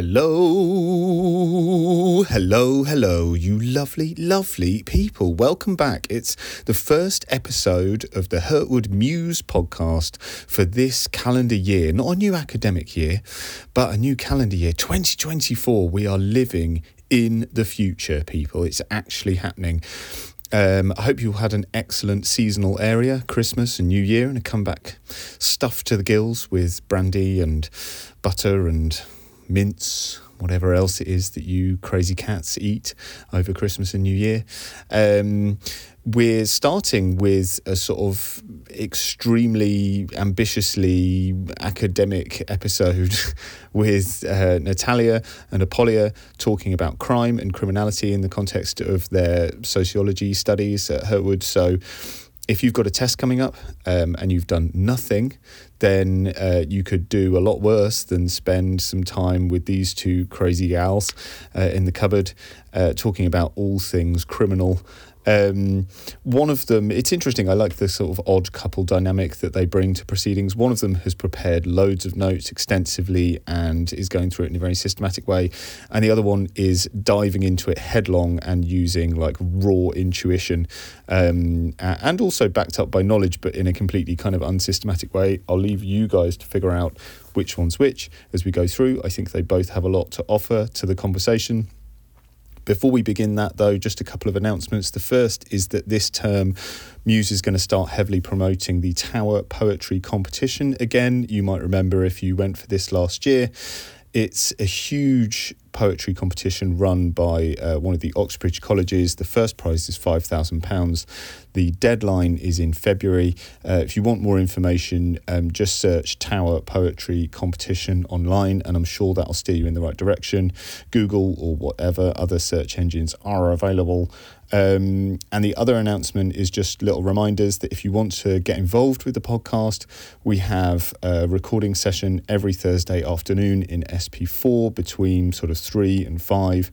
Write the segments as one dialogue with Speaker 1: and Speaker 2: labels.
Speaker 1: Hello, hello, hello, you lovely, lovely people. Welcome back. It's the first episode of the Hurtwood Muse podcast for this calendar year. Not a new academic year, but a new calendar year. 2024. We are living in the future, people. It's actually happening. Um, I hope you had an excellent seasonal area, Christmas and New Year, and a comeback stuffed to the gills with brandy and butter and mince, whatever else it is that you crazy cats eat over Christmas and New Year. Um, we're starting with a sort of extremely ambitiously academic episode with uh, Natalia and Apollyia talking about crime and criminality in the context of their sociology studies at Hurtwood. So, if you've got a test coming up um, and you've done nothing, then uh, you could do a lot worse than spend some time with these two crazy gals uh, in the cupboard uh, talking about all things criminal um, one of them, it's interesting. I like the sort of odd couple dynamic that they bring to proceedings. One of them has prepared loads of notes extensively and is going through it in a very systematic way, and the other one is diving into it headlong and using like raw intuition, um, and also backed up by knowledge, but in a completely kind of unsystematic way. I'll leave you guys to figure out which one's which as we go through. I think they both have a lot to offer to the conversation. Before we begin that, though, just a couple of announcements. The first is that this term, Muse is going to start heavily promoting the Tower Poetry Competition. Again, you might remember if you went for this last year, it's a huge poetry competition run by uh, one of the Oxbridge colleges. The first prize is £5,000. The deadline is in February. Uh, if you want more information, um, just search Tower Poetry Competition online, and I'm sure that'll steer you in the right direction. Google or whatever other search engines are available. Um, and the other announcement is just little reminders that if you want to get involved with the podcast, we have a recording session every Thursday afternoon in SP4 between sort of three and five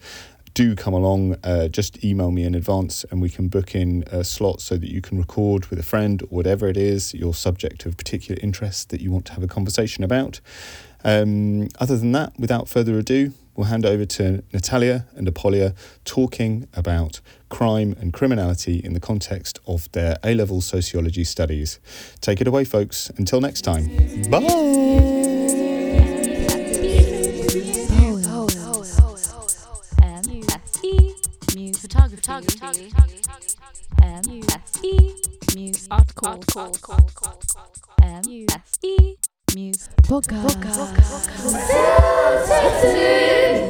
Speaker 1: do come along, uh, just email me in advance and we can book in a slot so that you can record with a friend or whatever it is, your subject of particular interest that you want to have a conversation about. Um, other than that, without further ado, we'll hand over to Natalia and Apollyia talking about crime and criminality in the context of their A level sociology studies. Take it away, folks. Until next time. Bye.
Speaker 2: Photography, M-S-E, Muse, art call, M-S-E, Muse, podcast.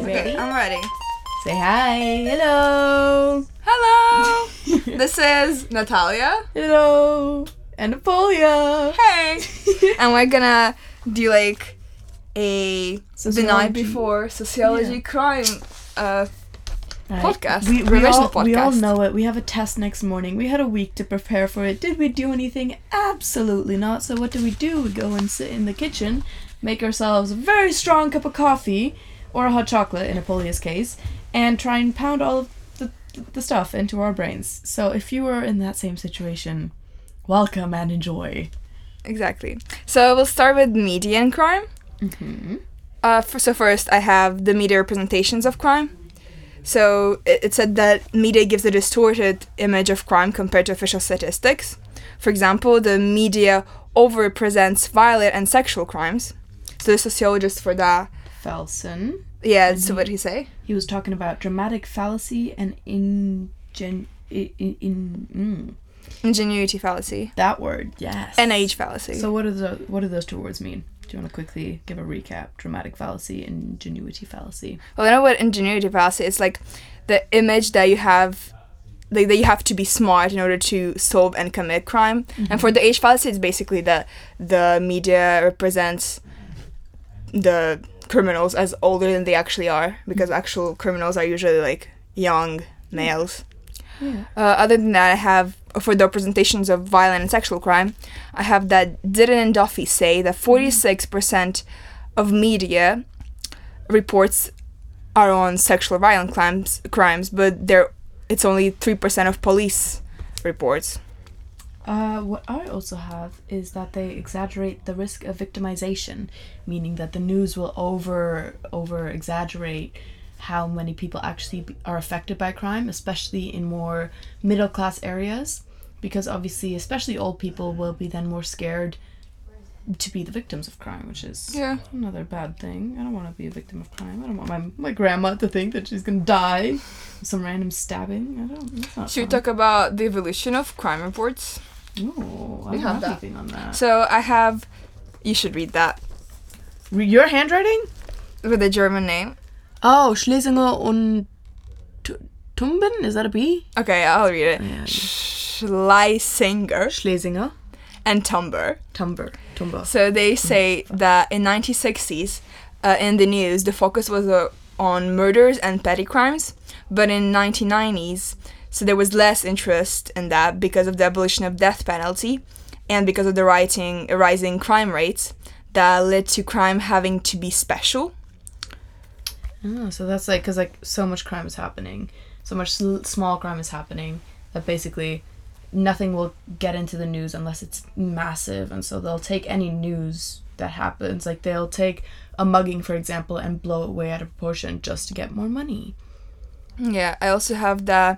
Speaker 3: Ready? I'm ready.
Speaker 4: Say hi. Hello.
Speaker 3: Hello. this is Natalia.
Speaker 4: Hello. And Apollyia.
Speaker 3: Hey. and we're gonna do like a
Speaker 4: Sociology.
Speaker 3: the night before sociology
Speaker 4: Yeah.
Speaker 3: crime uh,
Speaker 4: Right.
Speaker 3: podcast.
Speaker 4: We, we, all, we all know it. We have a test next morning. We had a week to prepare for it. Did we do anything? Absolutely not. So what do we do? We go and sit in the kitchen, make ourselves a very strong cup of coffee, or a hot chocolate in Apollyia's case, and try and pound all of the, the stuff into our brains. So if you were in that same situation, welcome and enjoy.
Speaker 3: Exactly. So we'll start with media and crime.
Speaker 4: Mm-hmm.
Speaker 3: Uh, for, so first, I have the media representations of crime. So it, it said that media gives a distorted image of crime compared to official statistics. For example, the media overrepresents violent and sexual crimes. So the sociologist for that,
Speaker 4: Felson.
Speaker 3: yeah. So what did he say?
Speaker 4: He was talking about dramatic fallacy and ingen in, in, in mm,
Speaker 3: Ingenuity fallacy
Speaker 4: that word. Yes.
Speaker 3: and age fallacy.
Speaker 4: So what do the what do those two words mean? Do you want to quickly give a recap? Dramatic fallacy and ingenuity fallacy.
Speaker 3: well, I know what ingenuity fallacy is like. The image that you have. Like that you have to be smart in order to solve and commit crime. And mm-hmm. for the age fallacy, it's basically that the media represents the criminals as older than they actually are, because mm-hmm. actual criminals are usually like young mm-hmm. males.
Speaker 4: Yeah.
Speaker 3: Uh, other than that, I have for the representations of violent and sexual crime, I have that Ditton and Duffy say that 46% of media reports are on sexual violent crimes, crimes, but there it's only 3% of police reports.
Speaker 4: Uh, what I also have is that they exaggerate the risk of victimization, meaning that the news will over over exaggerate how many people actually are affected by crime, especially in more middle class areas, because obviously, especially old people will be then more scared to be the victims of crime, which is
Speaker 3: Yeah.
Speaker 4: another bad thing. I don't want to be a victim of crime. I don't want my my grandma to think that she's gonna die, some random stabbing. I don't.
Speaker 3: Should we talk about the evolution of crime reports?
Speaker 4: Oh, I
Speaker 3: We have
Speaker 4: have
Speaker 3: that.
Speaker 4: anything on that.
Speaker 3: So I have. You should read that
Speaker 4: Your handwriting?
Speaker 3: with a German name.
Speaker 4: Oh, Schlesinger und Tu- Tumben? Is that a B?
Speaker 3: Okay, I'll read it.
Speaker 4: Yeah.
Speaker 3: Schleisinger
Speaker 4: Schlesinger.
Speaker 3: and Tumber.
Speaker 4: Tumber. Tumber.
Speaker 3: So they say that in 1960s, uh, in the news, the focus was uh, on murders and petty crimes, but in 1990s, so there was less interest in that because of the abolition of death penalty, and because of the rising rising crime rates that led to crime having to be special.
Speaker 4: Oh, so that's like because like so much crime is happening, so much sl- small crime is happening that basically nothing will get into the news unless it's massive, and so they'll take any news that happens, like they'll take a mugging for example and blow it way out of proportion just to get more money.
Speaker 3: Yeah, I also have the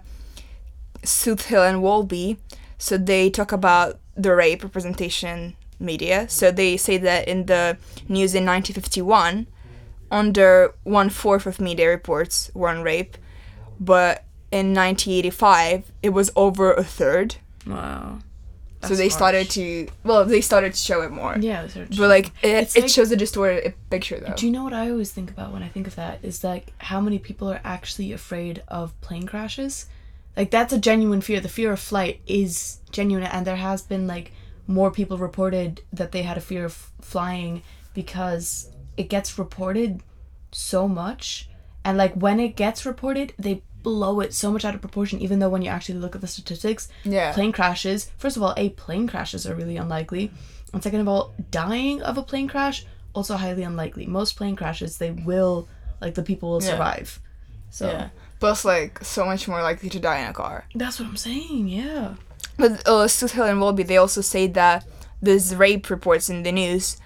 Speaker 3: Soothill and Walby. So they talk about the rape representation media. So they say that in the news in 1951, under one fourth of media reports were on rape, but in 1985 it was over a third.
Speaker 4: Wow.
Speaker 3: so they started to well, they started to show it more.
Speaker 4: Yeah, they started
Speaker 3: But like it, it
Speaker 4: like-
Speaker 3: shows a distorted picture though.
Speaker 4: Do you know what I always think about when I think of that? Is like how many people are actually afraid of plane crashes? Like that's a genuine fear. The fear of flight is genuine, and there has been like more people reported that they had a fear of flying because it gets reported so much, and like when it gets reported, they blow it so much out of proportion. Even though when you actually look at the statistics,
Speaker 3: Yeah.
Speaker 4: plane crashes. First of all, a plane crashes are really unlikely, and second of all, dying of a plane crash also highly unlikely. Most plane crashes, they will like the people will
Speaker 3: Yeah.
Speaker 4: survive. So
Speaker 3: yeah. Plus like so much more likely to die in a car.
Speaker 4: that's what I'm saying. Yeah.
Speaker 3: But uh, Soothill and Walby, they also say that these rape reports in the news,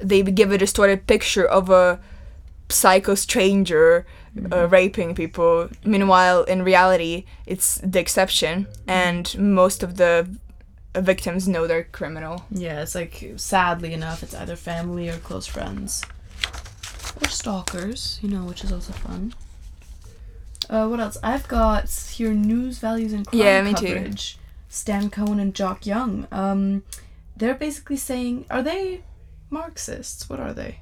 Speaker 3: they give a distorted picture of a psycho stranger uh, raping people. Meanwhile, in reality, it's the exception, and most of the victims know they're criminal.
Speaker 4: Yeah, it's like sadly enough, it's either family or close friends. Or stalkers, you know, which is also fun. Uh, what else? I've got here news values and crime
Speaker 3: Yeah, me too.
Speaker 4: coverage. Stan Cohen and Jock Young. Um, they're basically saying, are they Marxists? What are they?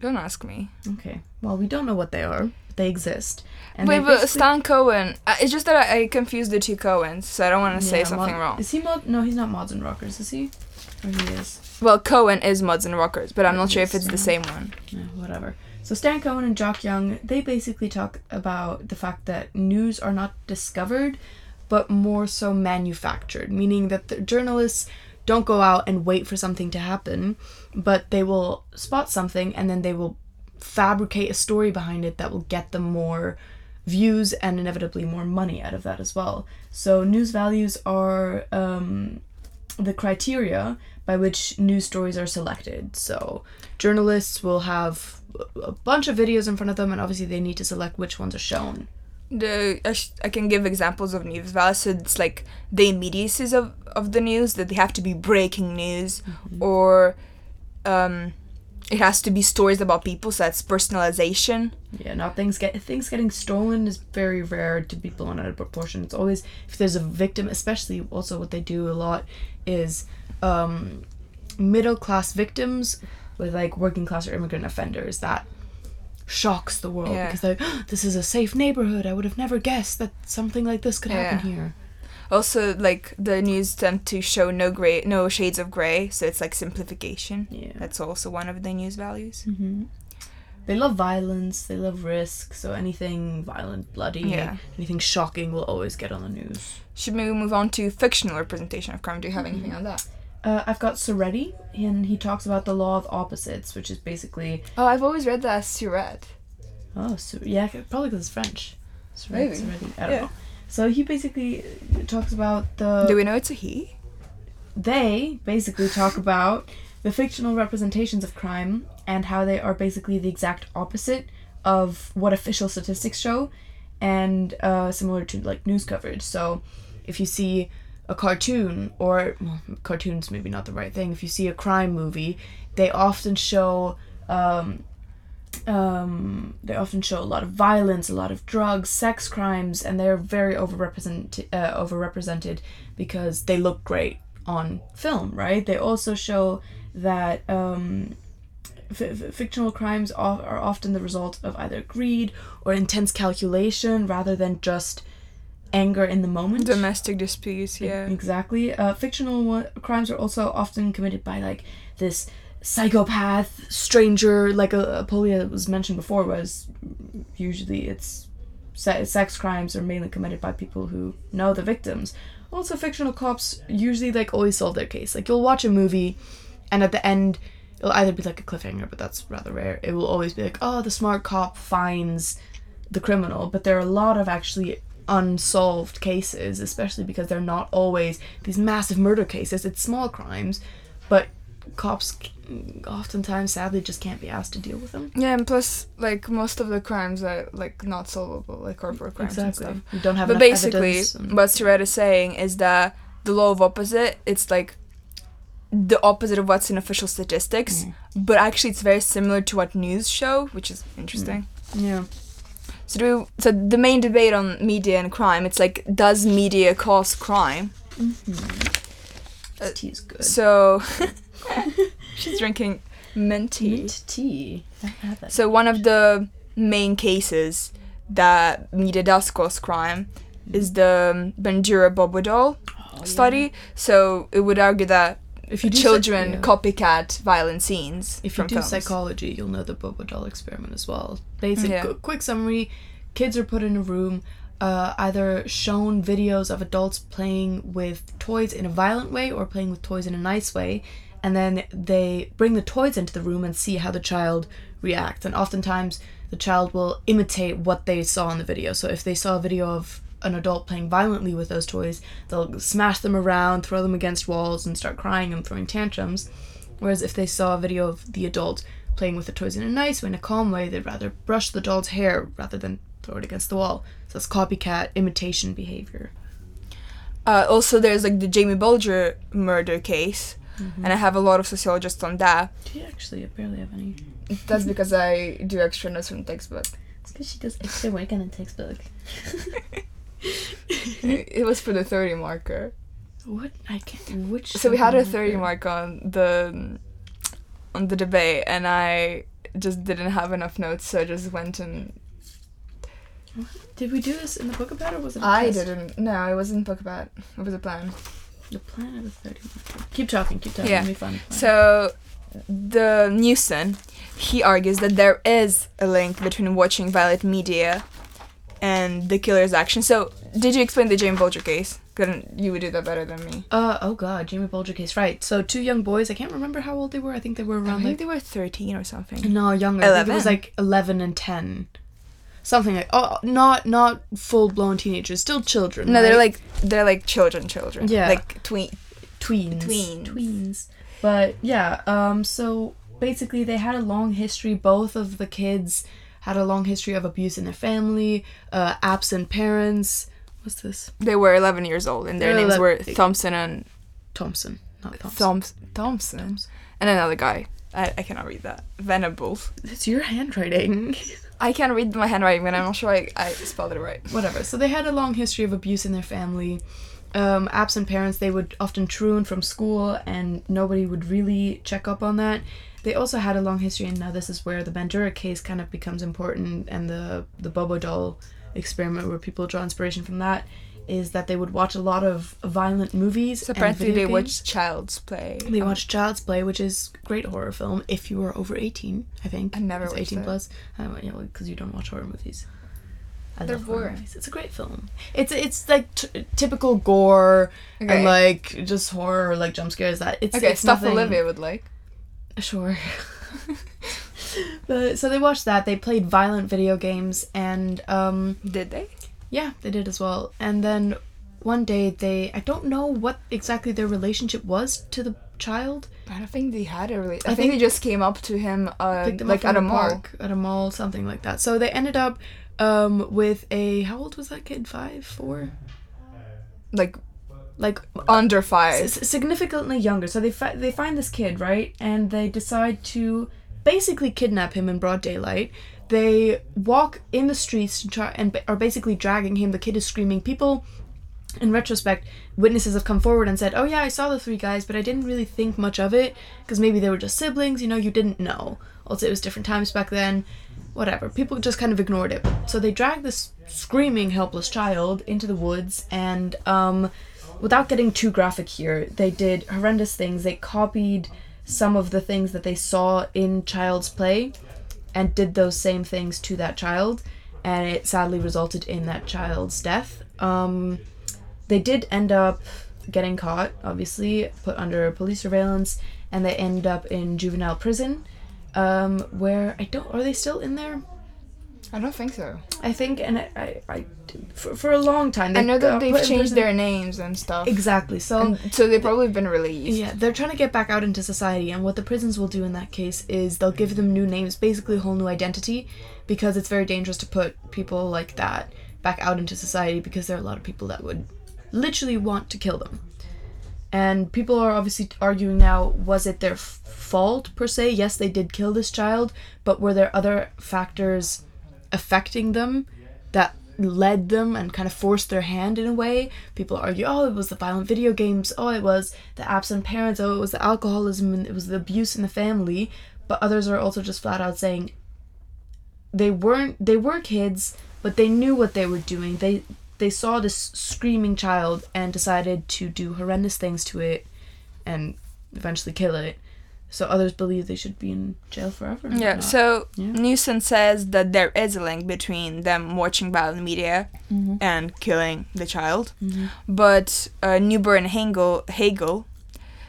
Speaker 3: Don't ask me.
Speaker 4: Okay. Well, we don't know what they are. But they exist. And
Speaker 3: Wait, but
Speaker 4: basically-
Speaker 3: Stan Cohen. Uh, it's just that I, I confused the two Cohens, so I don't want to say something
Speaker 4: Mod-
Speaker 3: wrong.
Speaker 4: Is he mod? No, he's not Mods and Rockers, is he? Or he is.
Speaker 3: Well, Cohen is Mods and Rockers, but I'm not sure if it's the same one.
Speaker 4: Yeah, whatever. So Stan Cohen and Jock Young, they basically talk about the fact that news are not discovered, but more so manufactured, meaning that the journalists don't go out and wait for something to happen, but they will spot something and then they will fabricate a story behind it that will get them more views and inevitably more money out of that as well. So news values are um, the criteria by which news stories are selected. So journalists will have a bunch of videos in front of them, and obviously they need to select which ones are shown.
Speaker 3: The I, sh- I can give examples of news values. So it's like the immediacies of, of the news that they have to be breaking news, or um, it has to be stories about people. So that's personalization.
Speaker 4: Yeah, not things get things getting stolen is very rare to be blown out of proportion. It's always if there's a victim, especially also what they do a lot is um, middle class victims with like working class or immigrant offenders that shocks the world
Speaker 3: Yeah.
Speaker 4: because they're this is a safe neighborhood. I would have never guessed that something like this could happen
Speaker 3: Yeah.
Speaker 4: here.
Speaker 3: Also, like the news tend to show no gray, no shades of gray. So it's like simplification.
Speaker 4: Yeah.
Speaker 3: That's also one of the news values.
Speaker 4: Mm-hmm. They love violence. They love risk. So anything violent, bloody,
Speaker 3: Yeah.
Speaker 4: anything shocking will always get on the news.
Speaker 3: Should maybe move on to fictional representation of crime? Do you have anything on that?
Speaker 4: Uh, I've got Soretti, and he talks about the law of opposites, which is basically
Speaker 3: Oh, I've always read that as Surette.
Speaker 4: oh, so, yeah, probably because it's French. Soretti,
Speaker 3: Maybe.
Speaker 4: Soretti, I don't
Speaker 3: Yeah.
Speaker 4: know. So he basically talks about the
Speaker 3: Do we know it's a he?
Speaker 4: they basically talk about the fictional representations of crime and how they are basically the exact opposite of what official statistics show and uh, similar to like news coverage so if you see a cartoon or well, cartoons maybe not the right thing if you see a crime movie they often show um, um, they often show a lot of violence, a lot of drugs, sex crimes, and they're very overrepresented, uh, overrepresented because they look great on film, right? They also show that um, f- fictional crimes are often the result of either greed or intense calculation rather than just anger in the moment.
Speaker 3: Domestic disputes, yeah.
Speaker 4: Exactly. Uh, fictional one- crimes are also often committed by like this psychopath stranger, like a, Apollyia was mentioned before. Was usually it's se- sex crimes are mainly committed by people who know the victims. Also, fictional cops usually like always solve their case. Like you'll watch a movie, and at the end. It'll either be like a cliffhanger, but that's rather rare. It will always be like, oh, the smart cop finds the criminal, but there are a lot of actually unsolved cases, especially because they're not always these massive murder cases. It's small crimes, but cops oftentimes sadly just can't be asked to deal with them.
Speaker 3: Yeah, and plus, like most of the crimes are like not solvable, like corporate crimes and stuff.
Speaker 4: You don't have
Speaker 3: But basically, what Surette is saying is that the law of opposite, it's like the opposite of what's in official statistics,
Speaker 4: Mm.
Speaker 3: but actually it's very similar to what news show, which is interesting.
Speaker 4: yeah.
Speaker 3: So do we, so the main debate on media and crime, it's like does media cause crime?
Speaker 4: Tea is good.
Speaker 3: So she's drinking mint tea.
Speaker 4: Mint tea. I have that.
Speaker 3: So one of the main cases that media does cause crime is the um, Bandura Bobo doll
Speaker 4: Oh,
Speaker 3: study. So it would argue that
Speaker 4: If you do
Speaker 3: children
Speaker 4: yeah.
Speaker 3: copycat violent scenes
Speaker 4: If you do
Speaker 3: films.
Speaker 4: psychology, you'll know the Bobo doll experiment as well. Basic,
Speaker 3: Yeah.
Speaker 4: qu- quick summary: kids are put in a room, uh, either shown videos of adults playing with toys in a violent way or playing with toys in a nice way, and then they bring the toys into the room and see how the child reacts. And oftentimes, the child will imitate what they saw in the video. So if they saw a video of an adult playing violently with those toys, they'll smash them around, throw them against walls, and start crying and throwing tantrums. Whereas if they saw a video of the adult playing with the toys in a nice way, in a calm way, they'd rather brush the doll's hair rather than throw it against the wall. So that's copycat imitation behavior.
Speaker 3: Uh, also, there's like the Jamie Bulger murder case,
Speaker 4: Mm-hmm.
Speaker 3: and I have a lot of sociologists on that.
Speaker 4: She actually I barely have any.
Speaker 3: That's because I do extra notes from the textbook.
Speaker 4: It's because she does extra work on a textbook.
Speaker 3: it was for the 30 marker.
Speaker 4: What I can't. Which.
Speaker 3: So we had a 30
Speaker 4: marker?
Speaker 3: mark on the on the debate, and I just didn't have enough notes, so I just went and
Speaker 4: Did we do this in the book about? Or was it?
Speaker 3: I
Speaker 4: test?
Speaker 3: didn't. No, it wasn't book about. It was a plan.
Speaker 4: The plan of the thirty. marker. Keep talking. Keep talking.
Speaker 3: Yeah.
Speaker 4: It'll be fun.
Speaker 3: So the Newson, he argues that there is a link between watching violent media and the killer's action. So did you explain the Jamie Bulger case? Couldn't you would do that better than me?
Speaker 4: Uh oh god, Jamie Bulger case. Right. So two young boys. I can't remember how old they were. I think they were around.
Speaker 3: I think
Speaker 4: like
Speaker 3: they were 13 or something.
Speaker 4: No, younger. I think it was like eleven and ten, something like. Oh, not not full blown teenagers, still children.
Speaker 3: No, they're like they're like children, children.
Speaker 4: Yeah.
Speaker 3: like tween.
Speaker 4: tweens.
Speaker 3: tweens.
Speaker 4: Tweens. But yeah, um, so basically they had a long history. Both of the kids had a long history of abuse in their family, uh, absent parents. What's this?
Speaker 3: They were 11 years old, and their
Speaker 4: They're
Speaker 3: names were Thompson and
Speaker 4: Thompson, not Thompson.
Speaker 3: Thoms- Thompson, and another guy. I, I cannot read that. Venables.
Speaker 4: It's your handwriting.
Speaker 3: I can't read my handwriting, but I'm not sure I, I spelled it right.
Speaker 4: whatever. So they had a long history of abuse in their family. Um, absent parents, they would often troon from school, and nobody would really check up on that. They also had a long history, and now this is where the Bandura case kind of becomes important, and the the Bobo doll experiment, where people draw inspiration from that, is that they would watch a lot of violent movies.
Speaker 3: So apparently they
Speaker 4: games.
Speaker 3: watched Child's Play.
Speaker 4: They watched Child's Play, which is great horror film if you are over 18, I think.
Speaker 3: I never
Speaker 4: it's
Speaker 3: watched
Speaker 4: 18
Speaker 3: that.
Speaker 4: plus. Um, yeah, because you don't watch horror movies. I
Speaker 3: They're boring.
Speaker 4: It's a great film. It's it's like t- typical gore
Speaker 3: Okay.
Speaker 4: and like just horror, like jump scares. That it's
Speaker 3: Okay,
Speaker 4: it's
Speaker 3: stuff
Speaker 4: nothing-
Speaker 3: Olivia would like.
Speaker 4: Sure. but so they watched that. They played violent video games, and um,
Speaker 3: Did they?
Speaker 4: Yeah, they did as well. And then one day they I don't know what exactly their relationship was to the child.
Speaker 3: I don't think they had a really. I,
Speaker 4: I
Speaker 3: think,
Speaker 4: think-
Speaker 3: they just came up to him, uh, like at a mall.
Speaker 4: park, at a mall, something like that. So they ended up um with a how old was that kid? Five, four,
Speaker 3: like
Speaker 4: like
Speaker 3: under five.
Speaker 4: s- significantly younger. So they fi- they find this kid right, and they decide to basically kidnap him in broad daylight. They walk in the streets to try and are basically dragging him. The kid is screaming. People, in retrospect, witnesses have come forward and said, "Oh yeah, I saw the three guys, but I didn't really think much of it because maybe they were just siblings. You know, you didn't know. Also, it was different times back then. Whatever. People just kind of ignored it. So they drag this screaming, helpless child into the woods and um." Without getting too graphic here, they did horrendous things. They copied some of the things that they saw in Child's Play and did those same things to that child, and it sadly resulted in that child's death. Um, they did end up getting caught, obviously, put under police surveillance, and they end up in juvenile prison. Um, where I don't are they still in there?
Speaker 3: I don't think so.
Speaker 4: I think, and I, I, I for, for a long time.
Speaker 3: I know that they've changed their names and stuff.
Speaker 4: exactly. So
Speaker 3: And so they've probably been released.
Speaker 4: Yeah, they're trying to get back out into society, and what the prisons will do in that case is they'll give them new names, basically a whole new identity, because it's very dangerous to put people like that back out into society because there are a lot of people that would literally want to kill them. And people are obviously arguing now was it their f- fault per se? Yes, they did kill this child, but were there other factors affecting them that led them and kind of forced their hand in a way? People argue, oh, it was the violent video games, oh, it was the absent parents, oh, it was the alcoholism, and it was the abuse in the family. But others are also just flat out saying they weren't, they were kids, but they knew what they were doing. They they saw this screaming child and decided to do horrendous things to it and eventually kill it. So others believe they should be in jail forever.
Speaker 3: Yeah, so
Speaker 4: Yeah.
Speaker 3: Newson says that there is a link between them watching violent media and killing the child. But uh, Newber and Hegel, Hegel,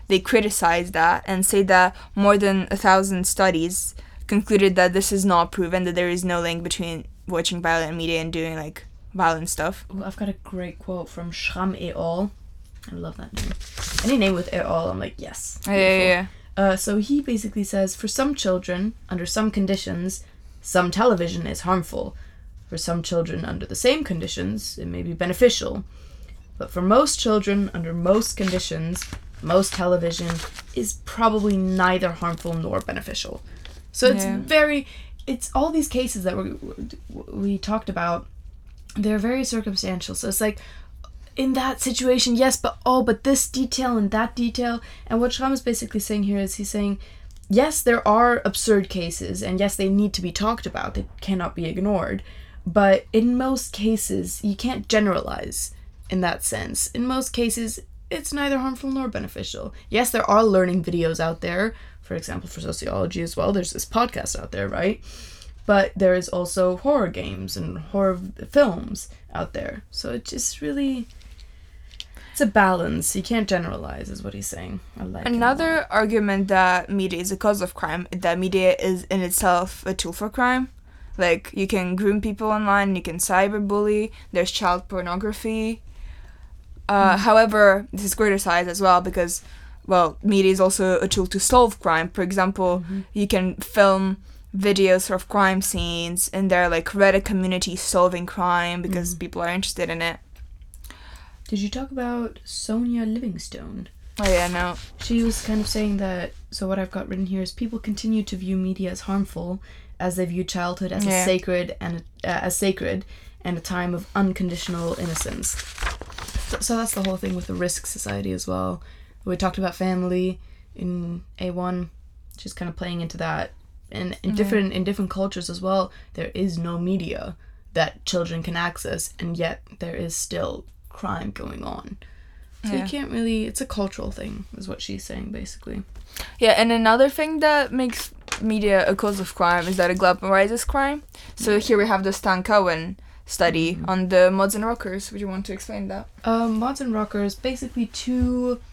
Speaker 3: they criticize that and say that more than a thousand studies concluded that this is not proven, that there is no link between watching violent media and doing like violent stuff.
Speaker 4: Ooh, I've got a great quote from Schramm et al. I love that name. Any name with et al, I'm like, yes.
Speaker 3: Yeah, yeah, yeah.
Speaker 4: Uh, so he basically says for some children, under some conditions, some television is harmful. For some children, under the same conditions, it may be beneficial. But for most children, under most conditions, most television is probably neither harmful nor beneficial. So it's
Speaker 3: Yeah.
Speaker 4: very, it's all these cases that we we talked about. They're very circumstantial. So it's like, in that situation, yes, but oh, but this detail and that detail. And what Schramm is basically saying here is he's saying, yes, there are absurd cases, and yes, they need to be talked about. They cannot be ignored. But in most cases, you can't generalize in that sense. In most cases, it's neither harmful nor beneficial. Yes, there are learning videos out there, for example, for sociology as well. There's this podcast out there, right? But there is also horror games and horror films out there. So it just really it's a balance. You can't generalize is what he's saying. I like it a lot.
Speaker 3: Another argument that media is a cause of crime, that media is in itself a tool for crime. Like, you can groom people online, you can cyberbully, there's child pornography. Uh, However, this is criticized as well because, well, media is also a tool to solve crime. For example, you can film videos of crime scenes and there are like Reddit community solving crime because people are interested in it.
Speaker 4: Did you talk about Sonia Livingstone?
Speaker 3: Oh yeah, no.
Speaker 4: She was kind of saying that. So what I've got written here is people continue to view media as harmful, as they view childhood as
Speaker 3: Yeah.
Speaker 4: a sacred and uh, as sacred and a time of unconditional innocence. So, so that's the whole thing with the risk society as well. We talked about family in A one. She's kind of playing into that, and in different in different cultures as well. There is no media that children can access, and yet there is still crime going on. So
Speaker 3: Yeah.
Speaker 4: you can't really. It's a cultural thing, is what she's saying basically.
Speaker 3: Yeah, and another thing that makes media a cause of crime is that it glamorizes crime. So here we have the Stan Cohen study on the mods and rockers. Would you want to explain that?
Speaker 4: Um, mods and rockers, basically two uh,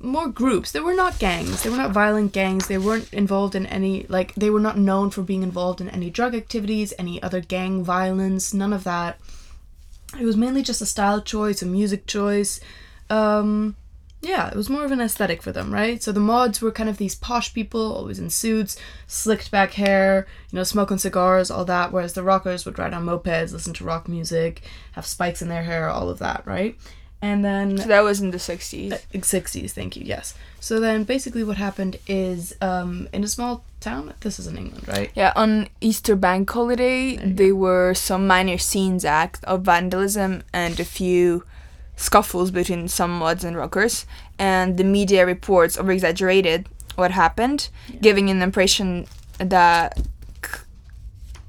Speaker 4: more groups. They were not gangs. They were not violent gangs. They weren't involved in any like. They were not known for being involved in any drug activities, any other gang violence, none of that. it was mainly just a style choice, a music choice. Um, yeah, it was more of an aesthetic for them, right? So the mods were kind of these posh people, always in suits, slicked back hair, you know, smoking cigars, all that. Whereas the rockers would ride on mopeds, listen to rock music, have spikes in their hair, all of that, right? And then
Speaker 3: So that was in the 60s.
Speaker 4: uh, 60s, thank you, yes. So then basically what happened is um, in a small town, this is in England, right?
Speaker 3: Yeah, on Easter bank holiday, there were some minor scenes act of vandalism and a few scuffles between some mods and rockers, and the media reports over exaggerated what happened, giving an impression that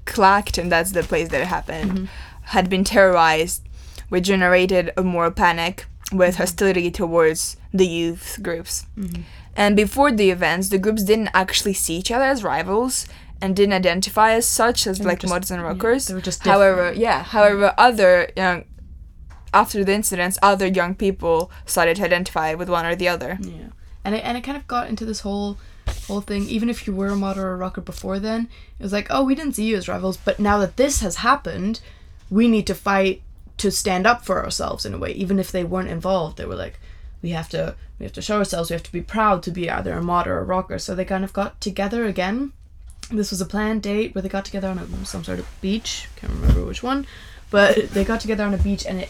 Speaker 3: Clacton, that's the place that it happened, had been terrorized, which generated a moral panic with mm-hmm. hostility towards the youth groups. Mm-hmm. And before the events, the groups didn't actually see each other as rivals and didn't identify as such as
Speaker 4: were
Speaker 3: like
Speaker 4: just-
Speaker 3: mods and
Speaker 4: yeah,
Speaker 3: rockers.
Speaker 4: they were just
Speaker 3: however, yeah. However, other young after the incidents, other young people started to identify with one or the other.
Speaker 4: Yeah, and it and it kind of got into this whole whole thing. Even if you were a mod or a rocker before then, it was like, oh, we didn't see you as rivals, but now that this has happened, we need to fight to stand up for ourselves in a way. Even if they weren't involved, they were like, we have to we have to show ourselves. We have to be proud to be either a mod or a rocker. So they kind of got together again. This was a planned date where they got together on a, some sort of beach. Can't remember which one, but they got together on a beach and it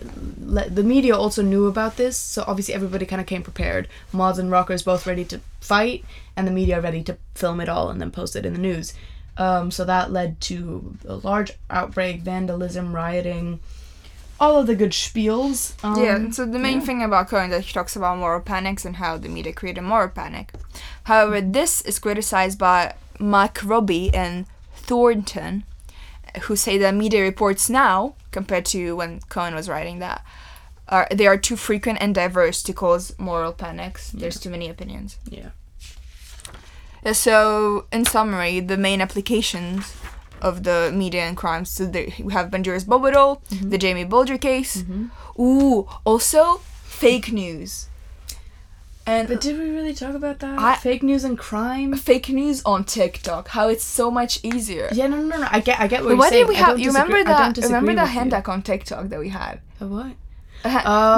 Speaker 4: the media also knew about this, so obviously everybody kind of came prepared. Mods and rockers both ready to fight, and the media ready to film it all and then post it in the news. Um, so that led to a large outbreak, vandalism, rioting, all of the good spiels. Um,
Speaker 3: yeah, so the main
Speaker 4: yeah.
Speaker 3: thing about Cohen that he talks about moral panics and how the media created moral panic. However, this is criticized by McRobbie and Thornton, who say that media reports now, compared to when Cohen was writing that, are they are too frequent and diverse to cause moral panics. There's too many opinions.
Speaker 4: Yeah.
Speaker 3: So, in summary, the main applications of the media and crimes. So the, we have Banduras Bobo doll,
Speaker 4: Mm-hmm.
Speaker 3: the Jamie Bulger case. Ooh, also fake news. And
Speaker 4: But did we really talk about that?
Speaker 3: I-
Speaker 4: Fake news and crime?
Speaker 3: fake news on TikTok. How it's so much easier.
Speaker 4: Yeah, no, no, no. I get, I get what
Speaker 3: But
Speaker 4: you're
Speaker 3: why
Speaker 4: saying.
Speaker 3: did we have? You remember
Speaker 4: disagree- I don't
Speaker 3: that? Remember that hand on TikTok that we had?
Speaker 4: A what?
Speaker 3: Uh,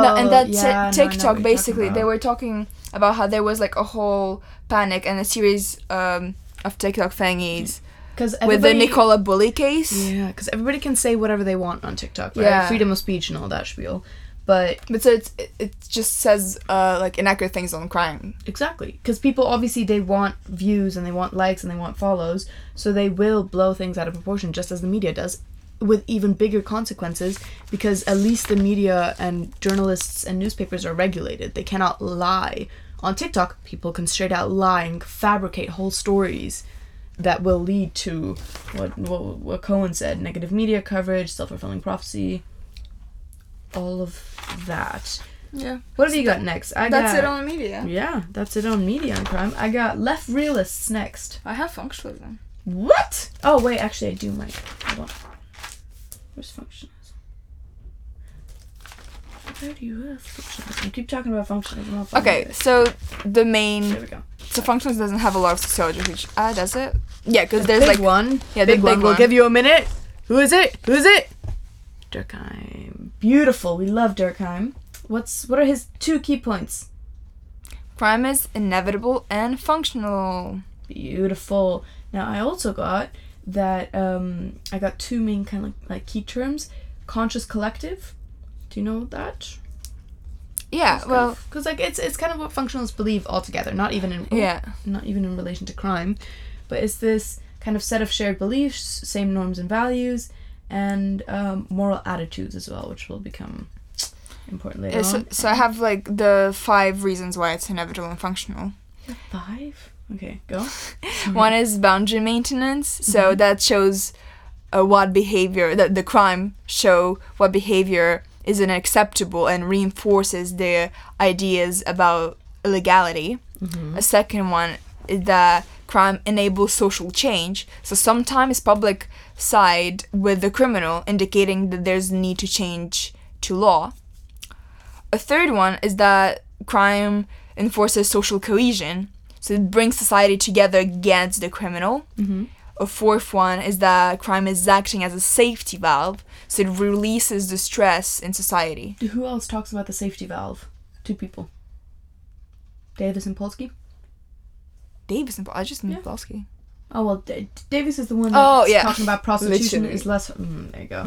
Speaker 3: no,
Speaker 4: Oh,
Speaker 3: and that
Speaker 4: yeah, no, know
Speaker 3: TikTok
Speaker 4: you're
Speaker 3: basically they were talking about how there was like a whole panic and a series um, of TikTok thingies
Speaker 4: Because
Speaker 3: with the Nicola Bulley case.
Speaker 4: Yeah, because everybody can say whatever they want on TikTok, right?
Speaker 3: Yeah.
Speaker 4: Freedom of speech and all that spiel. But
Speaker 3: But so it's, it, just says uh, like inaccurate things on crime.
Speaker 4: exactly, because people obviously they want views and they want likes and they want follows, so they will blow things out of proportion, just as the media does, with even bigger consequences. Because at least the media and journalists and newspapers are regulated; they cannot lie. On TikTok, people can straight out lie and fabricate whole stories that will lead to what what, what Cohen said: negative media coverage, self fulfilling prophecy, all of that.
Speaker 3: Yeah.
Speaker 4: What have you got next? I
Speaker 3: That's
Speaker 4: got,
Speaker 3: it on media.
Speaker 4: Yeah, that's it on media and crime. I got left realists next.
Speaker 3: I have functionalism.
Speaker 4: What? Oh wait, actually I do, Mike. Hold on. Where's functionalism? Where do you have? Keep talking about functionalism.
Speaker 3: Okay, so the
Speaker 4: There
Speaker 3: main
Speaker 4: we go.
Speaker 3: so functionalism doesn't have a lot of sociology. Which ah, does it? Yeah, because there's
Speaker 4: big
Speaker 3: like
Speaker 4: one.
Speaker 3: yeah, the
Speaker 4: big, one.
Speaker 3: big
Speaker 4: We'll
Speaker 3: one.
Speaker 4: give you a minute. Who is it? Who is it? Durkheim. Beautiful. We love Durkheim. What's what are his two key points?
Speaker 3: crime is inevitable and functional.
Speaker 4: Beautiful. Now I also got that um I got two main kind of like key terms. Conscious collective. Do you know that?
Speaker 3: Yeah, well,
Speaker 4: because like it's it's kind of what functionalists believe altogether. Not even in
Speaker 3: yeah.
Speaker 4: not even in relation to crime, but it's this kind of set of shared beliefs, same norms and values, and um, moral attitudes as well, which will become important later
Speaker 3: Yeah, so,
Speaker 4: on.
Speaker 3: so I have like the five reasons why it's inevitable and functional.
Speaker 4: Five. Okay, go.
Speaker 3: One is boundary maintenance. So that shows uh, what behavior that the crime show what behavior is unacceptable and reinforces their ideas about illegality. Mm-hmm. A second one is that crime enables social change. So sometimes public side with the criminal, indicating that there's a need to change to law. A third one is that crime enforces social cohesion, so it brings society together against the criminal. Mm-hmm. a fourth one is that crime is acting as a safety valve, so it releases the stress in society.
Speaker 4: Who else talks about the safety valve? Two people. Davis and Polsky.
Speaker 3: Davis and I just knew
Speaker 4: Yeah.
Speaker 3: Polsky.
Speaker 4: Oh well, D- Davis is the one that's
Speaker 3: yeah.
Speaker 4: talking about prostitution
Speaker 3: Literally.
Speaker 4: is less. Mm, there you go.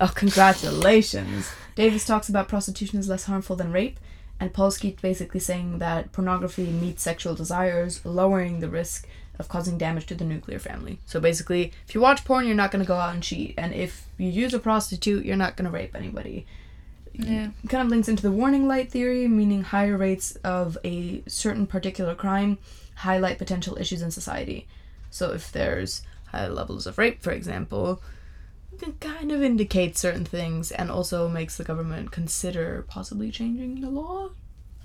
Speaker 4: Oh, congratulations. Davis talks about prostitution is less harmful than rape, and Polsky basically saying that pornography meets sexual desires, lowering the risk of causing damage to the nuclear family. So basically, if you watch porn, you're not going to go out and cheat, and if you use a prostitute, you're not going to rape anybody.
Speaker 3: Yeah.
Speaker 4: Kind of links into the warning light theory, meaning higher rates of a certain particular crime highlight potential issues in society. So if there's high levels of rape, for example, it can kind of indicate certain things and also makes the government consider possibly changing the law.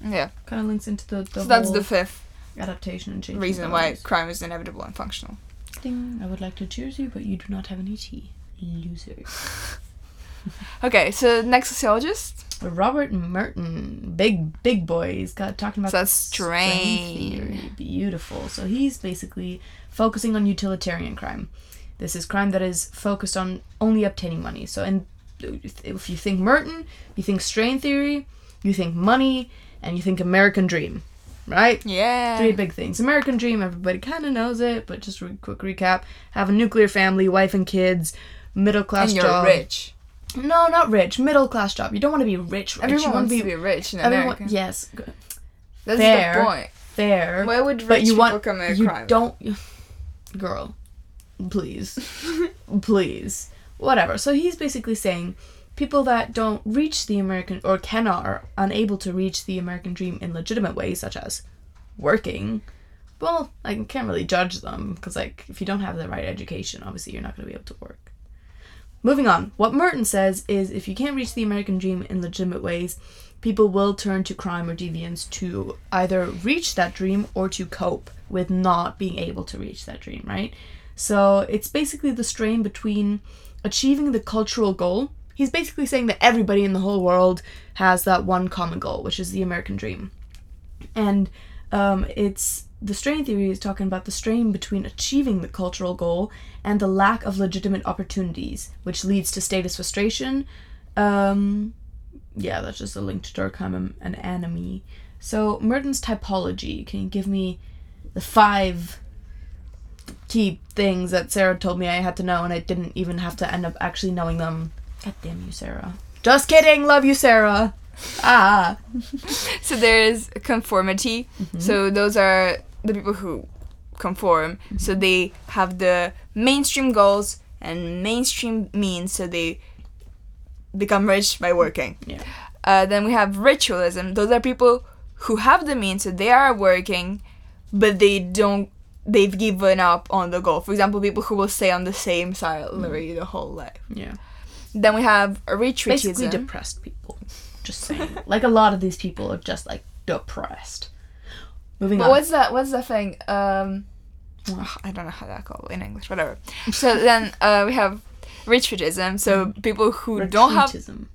Speaker 3: Yeah.
Speaker 4: Kind of links into the, the
Speaker 3: So that's the fifth
Speaker 4: adaptation and changing
Speaker 3: reason why crime is inevitable and functional.
Speaker 4: Ding. I would like to cheers you, but you do not have any tea. Loser.
Speaker 3: Okay, so next sociologist.
Speaker 4: Robert Merton, big big boy. He's got talking about
Speaker 3: So that's
Speaker 4: strain
Speaker 3: strain.
Speaker 4: theory. Beautiful. So he's basically focusing on utilitarian crime. This is crime that is focused on only obtaining money. So, and if you think Merton, you think strain theory, you think money, and you think American dream, right?
Speaker 3: Yeah.
Speaker 4: Three big things. American dream, everybody kind of knows it, but just a quick recap: have a nuclear family, wife and kids, middle class
Speaker 3: and you're rich.
Speaker 4: No, not rich. Middle class job. You don't want to be rich. rich.
Speaker 3: Everyone
Speaker 4: you want
Speaker 3: wants to be rich in
Speaker 4: Everyone,
Speaker 3: America.
Speaker 4: yes,
Speaker 3: That's
Speaker 4: fair.
Speaker 3: the point.
Speaker 4: fair.
Speaker 3: Why would rich
Speaker 4: but you
Speaker 3: people
Speaker 4: want
Speaker 3: commit
Speaker 4: you
Speaker 3: crime?
Speaker 4: don't, girl, please, please, whatever. So he's basically saying people that don't reach the American or cannot or unable to reach the American dream in legitimate ways, such as working. Well, I can't really judge them because, like, if you don't have the right education, obviously you're not going to be able to work. Moving on, what Merton says is if you can't reach the American dream in legitimate ways, people will turn to crime or deviance to either reach that dream or to cope with not being able to reach that dream, right? So it's basically the strain between achieving the cultural goal. He's basically saying that everybody in the whole world has that one common goal, which is the American dream. And um, it's the strain theory is talking about the strain between achieving the cultural goal and the lack of legitimate opportunities, which leads to status frustration. Um, yeah, that's just a link to Durkheim and, Anomie. So Merton's typology. Can you give me the five key things that Sarah told me I had to know, and I didn't even have to end up actually knowing them? God damn you, Sarah. Just kidding. Love you, Sarah. Ah.
Speaker 3: So there's conformity.
Speaker 4: Mm-hmm.
Speaker 3: So those are the people who conform.
Speaker 4: Mm-hmm.
Speaker 3: So they have the mainstream goals and mainstream means. So they become rich by working.
Speaker 4: Yeah.
Speaker 3: Uh, then we have ritualism. Those are people who have the means, so they are working, but they don't. They've given up on the goal. For example, people who will stay on the same salary the whole life.
Speaker 4: Yeah.
Speaker 3: Then we have retreatism.
Speaker 4: Basically depressed people. Just saying. like a lot of these people are just like depressed. Moving
Speaker 3: But
Speaker 4: on.
Speaker 3: what's that? What's that thing? Um, ugh, I don't know how that called in English. Whatever. So then uh, we have retreatism. So people who don't have
Speaker 4: Retreatism.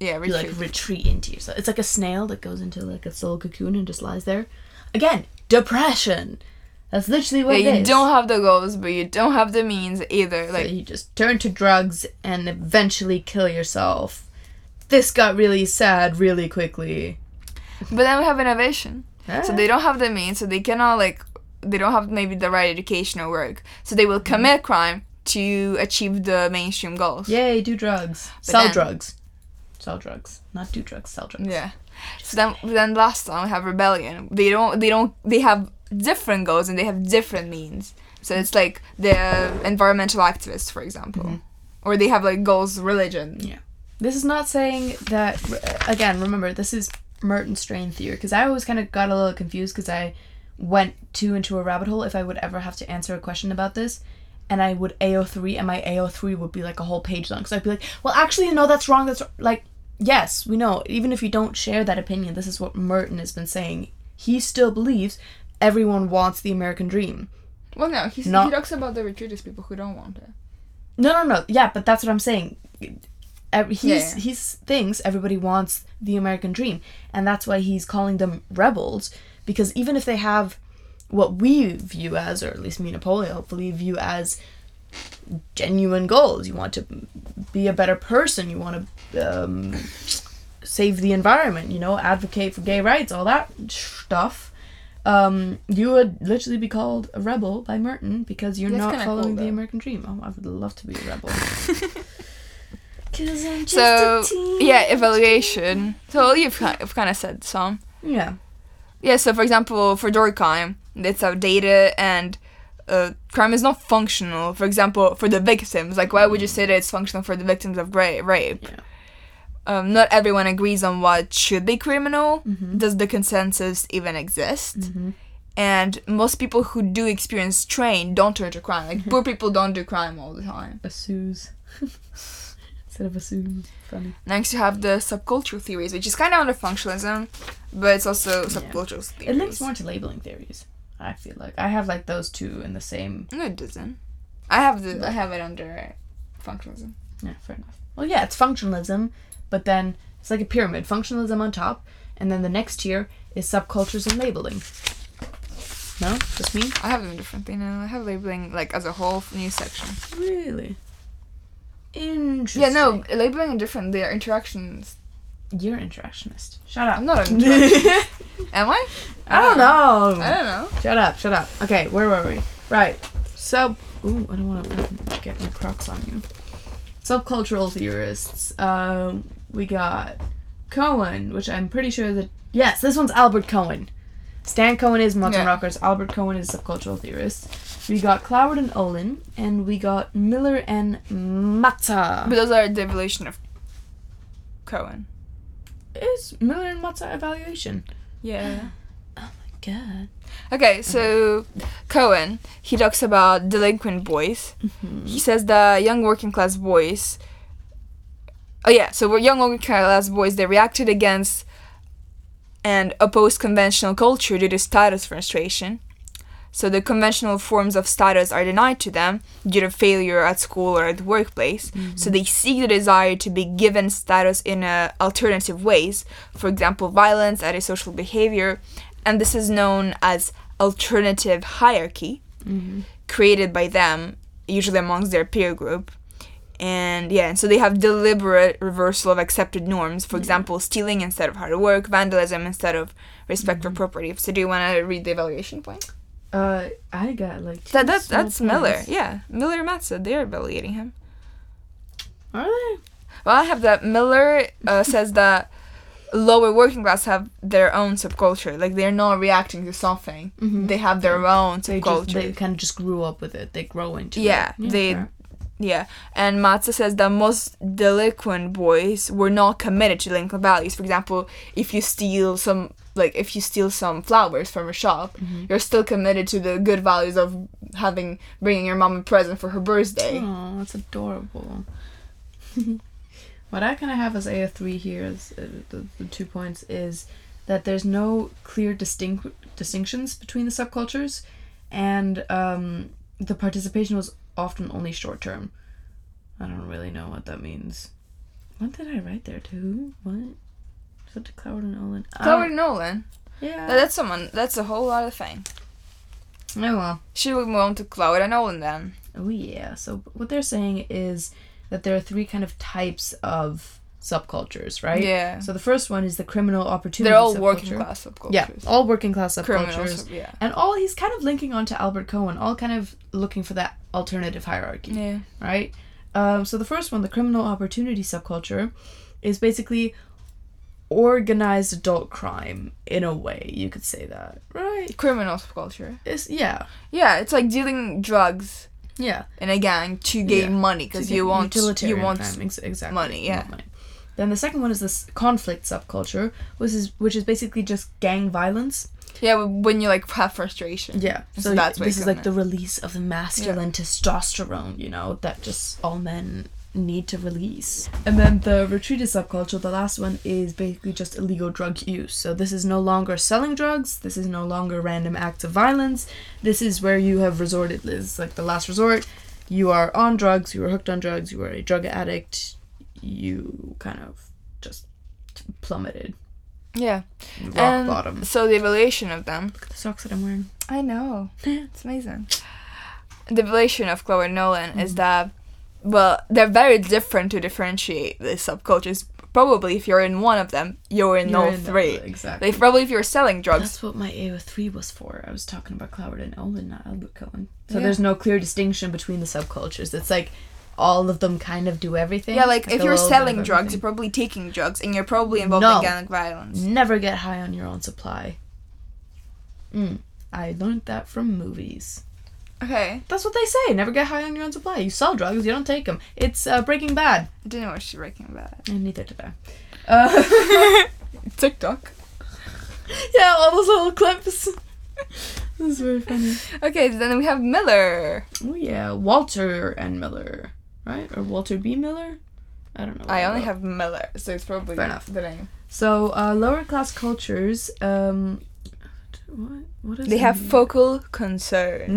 Speaker 3: yeah
Speaker 4: You like
Speaker 3: retreat.
Speaker 4: retreat into yourself. It's like a snail that goes into like a soul cocoon and just lies there. Again, depression. That's literally what
Speaker 3: yeah, you
Speaker 4: is.
Speaker 3: don't have the goals, but you don't have the means either.
Speaker 4: So
Speaker 3: Like
Speaker 4: you just turn to drugs and eventually kill yourself. This got really sad really quickly.
Speaker 3: But then we have innovation. So they don't have the means, so they cannot like they don't have maybe the right education or work. So they will commit mm-hmm. crime to achieve the mainstream goals.
Speaker 4: Yay, do drugs.
Speaker 3: But
Speaker 4: Sell
Speaker 3: then-
Speaker 4: drugs. Sell drugs. Not do drugs, sell drugs.
Speaker 3: Yeah. So then then last time we have rebellion. They don't they don't they have different goals and they have different means. So it's like the environmental activists, for example. Mm-hmm. Or they have like goals religion.
Speaker 4: Yeah. This is not saying that, uh, again, remember, this is Merton strain theory, because I always kind of got a little confused because I went too into a rabbit hole if I would ever have to answer a question about this. And I would AO3, and my AO3 would be like a whole page long. Because I'd be like, well, actually, no, that's wrong. That's like, yes, we know. Even if you don't share that opinion, this is what Merton has been saying. He still believes everyone wants the American dream.
Speaker 3: Well, no, he's,
Speaker 4: Not-
Speaker 3: he talks about the retreatist people who don't want it.
Speaker 4: No, no, no. Yeah, but that's what I'm saying. He's
Speaker 3: Yeah, yeah.
Speaker 4: he's thinks everybody wants the American dream, and that's why he's calling them rebels. Because even if they have what we view as, or at least me and Napoleon hopefully view as genuine goals. You want to be a better person. You want to um, save the environment. You know, advocate for gay rights, all that stuff. Um, you would literally be called a rebel by Merton because you're
Speaker 3: That's
Speaker 4: not following
Speaker 3: cool,
Speaker 4: the. American dream. Oh, I would love to be a rebel. 'Cause I'm just
Speaker 3: So
Speaker 4: a
Speaker 3: yeah, evaluation. So you've kind of, kind of said some.
Speaker 4: Yeah.
Speaker 3: Yeah. So for example, for Durkheim, it's outdated and uh, crime is not functional. For example, for the victims, like why would you say that it's functional for the victims of ra- rape?
Speaker 4: Yeah.
Speaker 3: Um, not everyone agrees on what should be criminal.
Speaker 4: Mhm.
Speaker 3: Does the consensus even exist?
Speaker 4: Mhm.
Speaker 3: And most people who do experience strain don't turn to crime. Like poor people don't do crime all the time.
Speaker 4: A Suze. Instead of a Suze. Funny.
Speaker 3: Next, you have the subcultural theories, which is kind of under functionalism, but it's also subcultural theories.
Speaker 4: It links more to labeling theories. I feel like I have like those two in the same.
Speaker 3: No, it doesn't. I have the I have it under functionalism.
Speaker 4: Yeah, fair enough. Well, yeah, it's functionalism, but then it's like a pyramid. Functionalism on top, and then the next tier is subcultures and labeling. No, just me.
Speaker 3: I have them differently now. I have labeling like as a whole new section.
Speaker 4: Really interesting.
Speaker 3: Yeah, no, labeling and different. They are interactions.
Speaker 4: you're an interactionist. Shut up.
Speaker 3: I'm not an interaction. Am I?
Speaker 4: I don't know.
Speaker 3: I don't know.
Speaker 4: Shut up, shut up. Okay, where were we? Right. Sub. Ooh, I don't want to get my crocs on you. Subcultural theorists. Um, we got Cohen, which I'm pretty sure that. Yes, this one's Albert Cohen. Stan Cohen is Modern
Speaker 3: Yeah.
Speaker 4: Rockers. Albert Cohen is a subcultural theorist. We got Cloward and Ohlin, and we got Miller and Matza.
Speaker 3: But those are the evolution of Cohen.
Speaker 4: Is Miller and Matza evaluation?
Speaker 3: Yeah.
Speaker 4: Oh my god.
Speaker 3: Okay, so Cohen, he talks about delinquent boys. Mm-hmm. He says that young working class boys. Oh yeah, so we're young working class boys. They reacted against and opposed conventional culture due to status frustration. So the conventional forms of status are denied to them due to failure at school or at the workplace. So they seek the desire to be given status in uh, alternative ways, for example, violence, antisocial behavior, and this is known as alternative hierarchy, created by them, usually amongst their peer group. And yeah, and so they have deliberate reversal of accepted norms. For example, stealing instead of hard work, vandalism instead of respect for property. So do you want to read the evaluation point?
Speaker 4: Uh, I got like.
Speaker 3: That, that that's Miller. Yeah, Miller and Matza, they're evaluating him.
Speaker 4: Are they?
Speaker 3: Well, I have that Miller uh, says that lower working class have their own subculture. Like they're not reacting to something. They have their own
Speaker 4: They
Speaker 3: subculture.
Speaker 4: just they kind of just grew up with it. They grow into it.
Speaker 3: Yeah, they-
Speaker 4: fair.
Speaker 3: Yeah, and Matza says that most delinquent boys were not committed to delinquent values. For example, if you steal some, like if you steal some flowers from a shop,
Speaker 4: Mm-hmm.
Speaker 3: you're still committed to the good values of having bringing your mom a present for her birthday.
Speaker 4: Oh, that's adorable. what I kind of have as AF3 here, is, uh, the, the two points, is that there's no clear distinct distinctions between the subcultures, and um, the participation was often only short term. I don't really know what that means. What did I write there To too? What? Is that Cloward and Ohlin? I
Speaker 3: Cloward
Speaker 4: don't-
Speaker 3: Nolan.
Speaker 4: Yeah.
Speaker 3: That's someone. That's a whole other thing.
Speaker 4: oh well.
Speaker 3: Should we move on to Cloward and Ohlin then?
Speaker 4: Oh yeah. So what they're saying is that there are three kind of types of subcultures, right?
Speaker 3: Yeah.
Speaker 4: So the first one is the criminal opportunity.
Speaker 3: They're all
Speaker 4: subculture.
Speaker 3: working class subcultures.
Speaker 4: Yeah, all working class subcultures.
Speaker 3: criminals. Yeah.
Speaker 4: And all he's kind of linking onto Albert Cohen, all kind of looking for that alternative hierarchy,
Speaker 3: Yeah.
Speaker 4: right? Um, so the first one, the criminal opportunity subculture, is basically organized adult crime in a way. You could say that, right?
Speaker 3: Criminal subculture.
Speaker 4: It's yeah,
Speaker 3: Yeah, it's like dealing drugs
Speaker 4: yeah.
Speaker 3: in a gang to gain
Speaker 4: Yeah.
Speaker 3: money because you want you want
Speaker 4: crime, exactly
Speaker 3: money, yeah.
Speaker 4: money. Then the second one is this conflict subculture, which is which is basically just gang violence.
Speaker 3: yeah when you like have frustration.
Speaker 4: Yeah,
Speaker 3: So that's
Speaker 4: this is like the release of the masculine testosterone, you know, that just all men need to release. And then the retreatist subculture, the last one, is basically just illegal drug use. So this is no longer selling drugs. This is no longer random acts of violence. This is where you have resorted. This is like the last resort. You are on drugs. You are hooked on drugs. You are a drug addict. You kind of just plummeted
Speaker 3: Yeah.
Speaker 4: rock
Speaker 3: and
Speaker 4: bottom.
Speaker 3: So the evaluation of them.
Speaker 4: Look at The socks that I'm wearing.
Speaker 3: I know. It's amazing. The relation of Cloward and Ohlin is mm. that, well, they're very different to differentiate the subcultures. Probably if you're in one of them, you're in
Speaker 4: You're
Speaker 3: all
Speaker 4: in
Speaker 3: three.
Speaker 4: exactly.
Speaker 3: Like, probably if you're selling drugs.
Speaker 4: That's what my AO3 was for. I was talking about Cloward and Ohlin, not Albert Cohen. So
Speaker 3: Yeah.
Speaker 4: there's no clear distinction between the subcultures. It's like all of them kind of do everything.
Speaker 3: Yeah, like, if you're selling drugs,
Speaker 4: everything.
Speaker 3: you're probably taking drugs, and you're probably involved
Speaker 4: No.
Speaker 3: in gang violence.
Speaker 4: never get high on your own supply. Mm, I learned that from movies.
Speaker 3: Okay,
Speaker 4: That's what they say. Never get high on your own supply. You sell drugs, you don't take them. It's uh, Breaking Bad.
Speaker 3: I didn't watch Breaking Bad.
Speaker 4: And neither did I. Uh,
Speaker 3: TikTok.
Speaker 4: yeah, all those little clips. this is very funny.
Speaker 3: Okay, then we have Miller.
Speaker 4: Oh yeah, Walter and Miller, right? Or Walter B. Miller? I don't know.
Speaker 3: I only
Speaker 4: Well,
Speaker 3: have Miller, so it's probably
Speaker 4: Fair enough.
Speaker 3: the name.
Speaker 4: So uh, lower class cultures. Um, what? What is
Speaker 3: They
Speaker 4: it?
Speaker 3: have focal concern.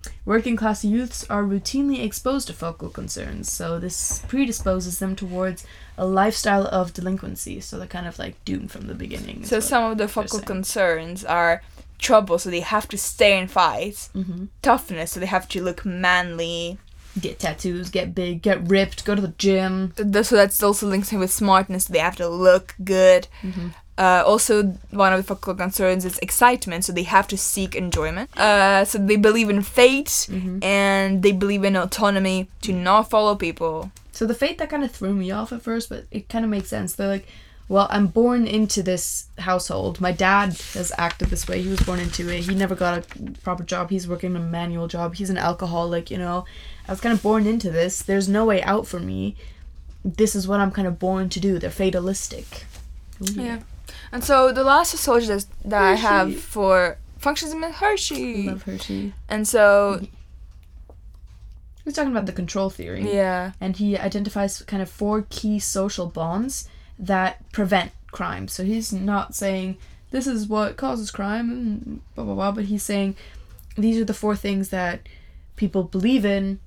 Speaker 4: Mm. Working class youths are routinely exposed to focal concerns, so this predisposes them towards a lifestyle of delinquency. So they're kind of like doomed from the beginning.
Speaker 3: So some of the focal concerns are trouble, so they have to stay and fight.
Speaker 4: Mhm.
Speaker 3: Toughness, so they have to look manly.
Speaker 4: Get tattoos, get big, get ripped, go to the gym.
Speaker 3: So that's also linked in with smartness. They have to look good.
Speaker 4: Mm-hmm.
Speaker 3: Uh, also, one of the focal concerns is excitement, so they have to seek enjoyment. Uh, so they believe in fate
Speaker 4: Mm-hmm.
Speaker 3: and they believe in autonomy to not follow people.
Speaker 4: So the fate that kind of threw me off at first, but it kind of makes sense. They're like, well, I'm born into this household. My dad has acted this way. He was born into it. He never got a proper job. He's working a manual job. He's an alcoholic, you know. I was kind of born into this. There's no way out for me. This is what I'm kind of born to do. They're fatalistic. Ooh,
Speaker 3: Yeah. And so the last sociologist that I have for functionalism is
Speaker 4: I
Speaker 3: Hirschi.
Speaker 4: love Hirschi.
Speaker 3: And so,
Speaker 4: He's talking about the control theory.
Speaker 3: yeah.
Speaker 4: and he identifies kind of four key social bonds that prevent crime. So he's not saying this is what causes crime and blah blah blah, but he's saying these are the four things that people believe in.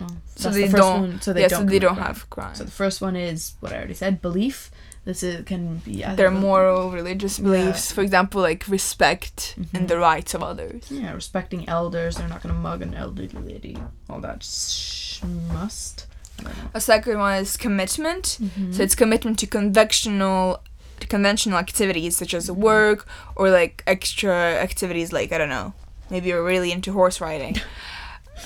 Speaker 4: Well,
Speaker 3: So they
Speaker 4: the
Speaker 3: don't.
Speaker 4: so they
Speaker 3: yeah,
Speaker 4: don't.
Speaker 3: so they don't have crime.
Speaker 4: So the first one is what I already said: belief. This is, can be
Speaker 3: Their moral, religious beliefs, for example, like respect and the rights of others.
Speaker 4: Yeah, respecting elders. They're not gonna mug an elderly lady. All that sh- must.
Speaker 3: A second one is commitment.
Speaker 4: Mm-hmm.
Speaker 3: So it's commitment to conventional to conventional activities such as work or like extra activities like I don't know. Maybe you're really into horse riding.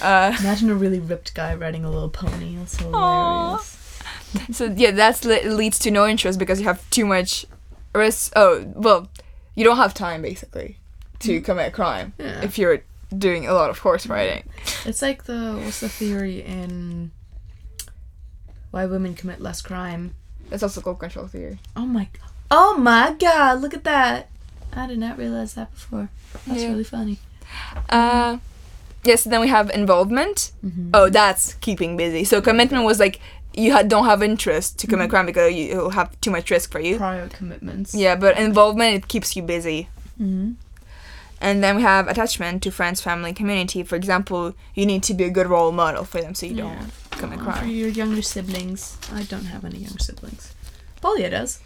Speaker 3: Uh,
Speaker 4: Imagine a really ripped guy riding a little pony. That's so hilarious.
Speaker 3: so yeah, that leads to no interest because you have too much risk. Oh well, you don't have time basically to commit a crime
Speaker 4: Yeah.
Speaker 3: if you're doing a lot of horse riding.
Speaker 4: It's like the what's the theory in why women commit less crime?
Speaker 3: That's also called control theory.
Speaker 4: Oh my god. Oh my god, look at that. I did not realize that before. That's
Speaker 3: Yeah.
Speaker 4: really funny.
Speaker 3: Uh, yes, then we have involvement. Oh, that's keeping busy. So commitment was like you ha- don't have interest to commit crime because you it'll have too much risk for you.
Speaker 4: Prior commitments.
Speaker 3: Yeah, but involvement it keeps you busy.
Speaker 4: Mm-hmm.
Speaker 3: And then we have attachment to friends, family, community. For example, you need to be a good role model for them so you
Speaker 4: Yeah.
Speaker 3: don't commit
Speaker 4: For
Speaker 3: crime.
Speaker 4: your younger siblings. I don't have any younger siblings. Polya does.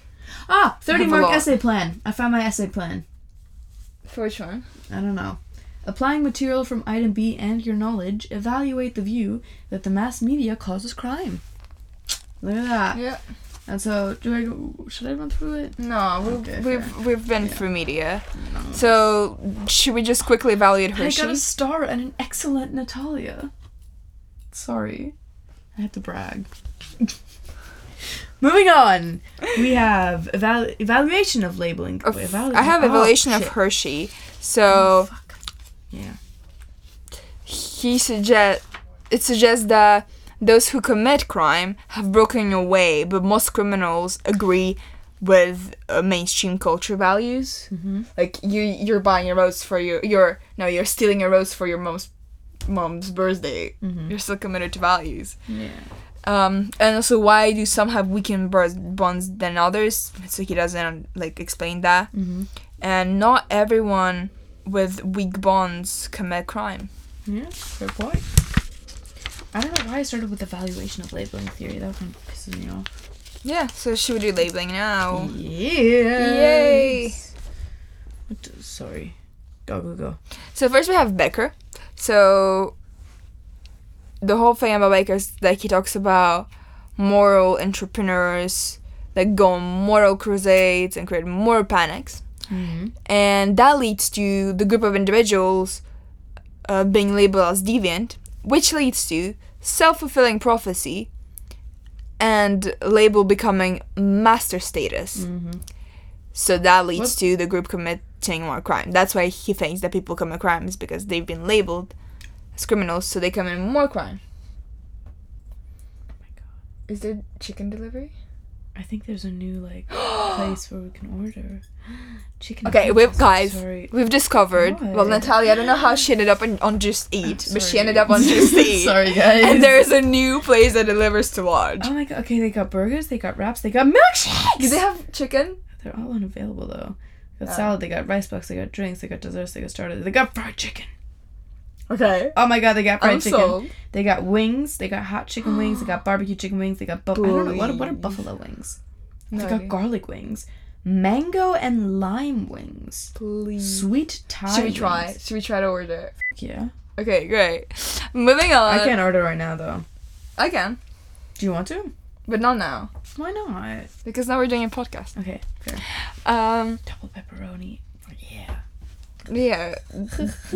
Speaker 4: Ah, 30 mark essay plan. I found my essay plan.
Speaker 3: For which one?
Speaker 4: I don't know. Applying material from item B and your knowledge, evaluate the view that the mass media causes crime. Look at that.
Speaker 3: Yeah.
Speaker 4: And so, do I go? Should I run through it?
Speaker 3: No, we've
Speaker 4: Okay,
Speaker 3: we've, we've been through media.
Speaker 4: No.
Speaker 3: So should we just quickly evaluate
Speaker 4: I got a star and an excellent Natalia. Sorry, I had to brag. Moving on, we have evalu- evaluation of labeling.
Speaker 3: Of-
Speaker 4: Wait, evalu-
Speaker 3: I have
Speaker 4: oh,
Speaker 3: evaluation of. Hirschi.
Speaker 4: Oh,
Speaker 3: So
Speaker 4: fuck. Yeah.
Speaker 3: he suggest it suggests that those who commit crime have broken away, but most criminals agree with uh, mainstream culture values.
Speaker 4: Mm-hmm.
Speaker 3: Like you, you're buying a rose for your your no, you're stealing a rose for your mom's mom's birthday.
Speaker 4: Mhm.
Speaker 3: You're still committed to values.
Speaker 4: Yeah.
Speaker 3: Um, and also, why do some have weakened bonds than others? So he doesn't like explain that.
Speaker 4: Mm-hmm.
Speaker 3: And not everyone with weak bonds commit crime.
Speaker 4: Yeah. Fair point. I don't know why I started with evaluation of labeling theory. That kind of pisses me off.
Speaker 3: Yeah. So should we do labeling now?
Speaker 4: Yeah.
Speaker 3: Yay.
Speaker 4: What do- sorry. Go go go.
Speaker 3: So first we have Becker. So the whole thing about Becker is that he talks about moral entrepreneurs that go on moral crusades and create moral panics.
Speaker 4: Mm-hmm.
Speaker 3: And that leads to the group of individuals uh, being labeled as deviant, which leads to self fulfilling prophecy and label becoming master status.
Speaker 4: Mm-hmm.
Speaker 3: So that leads
Speaker 4: What?
Speaker 3: to the group committing more crime. That's why he thinks that people commit crimes because they've been labeled as criminals, so they commit more crime. Is there chicken delivery?
Speaker 4: I think there's a new like place where we can order chicken.
Speaker 3: Okay, we've guys,
Speaker 4: Sorry.
Speaker 3: we've discovered. Well, Natalia, I don't know how she ended up on, on Just Eat, but she ended up on Just Eat.
Speaker 4: Sorry, guys.
Speaker 3: And there is a new place that delivers to Lodge.
Speaker 4: Oh my god. Okay, they got burgers. They got wraps. They got milkshakes.
Speaker 3: Do they have chicken?
Speaker 4: They're all unavailable though. They got
Speaker 3: Oh.
Speaker 4: salad. They got rice bucks. They got drinks. They got desserts. They got starters. They got fried chicken.
Speaker 3: Okay.
Speaker 4: Oh my god, they got fried
Speaker 3: I'm
Speaker 4: chicken.
Speaker 3: sold.
Speaker 4: They got wings. They got hot chicken wings. They got barbecue chicken wings. They got bu- I don't know what what are buffalo wings.
Speaker 3: No
Speaker 4: they got garlic wings, mango and lime wings,
Speaker 3: Please.
Speaker 4: sweet Thai.
Speaker 3: Should we try?
Speaker 4: wings.
Speaker 3: Should we try to order?
Speaker 4: Yeah,
Speaker 3: Okay, great. Moving on.
Speaker 4: I can't order right now though.
Speaker 3: I can,
Speaker 4: Do you want to?
Speaker 3: but not now
Speaker 4: Why not?
Speaker 3: because now we're doing a podcast.
Speaker 4: Okay, fair.
Speaker 3: Um,
Speaker 4: Double pepperoni. Yeah.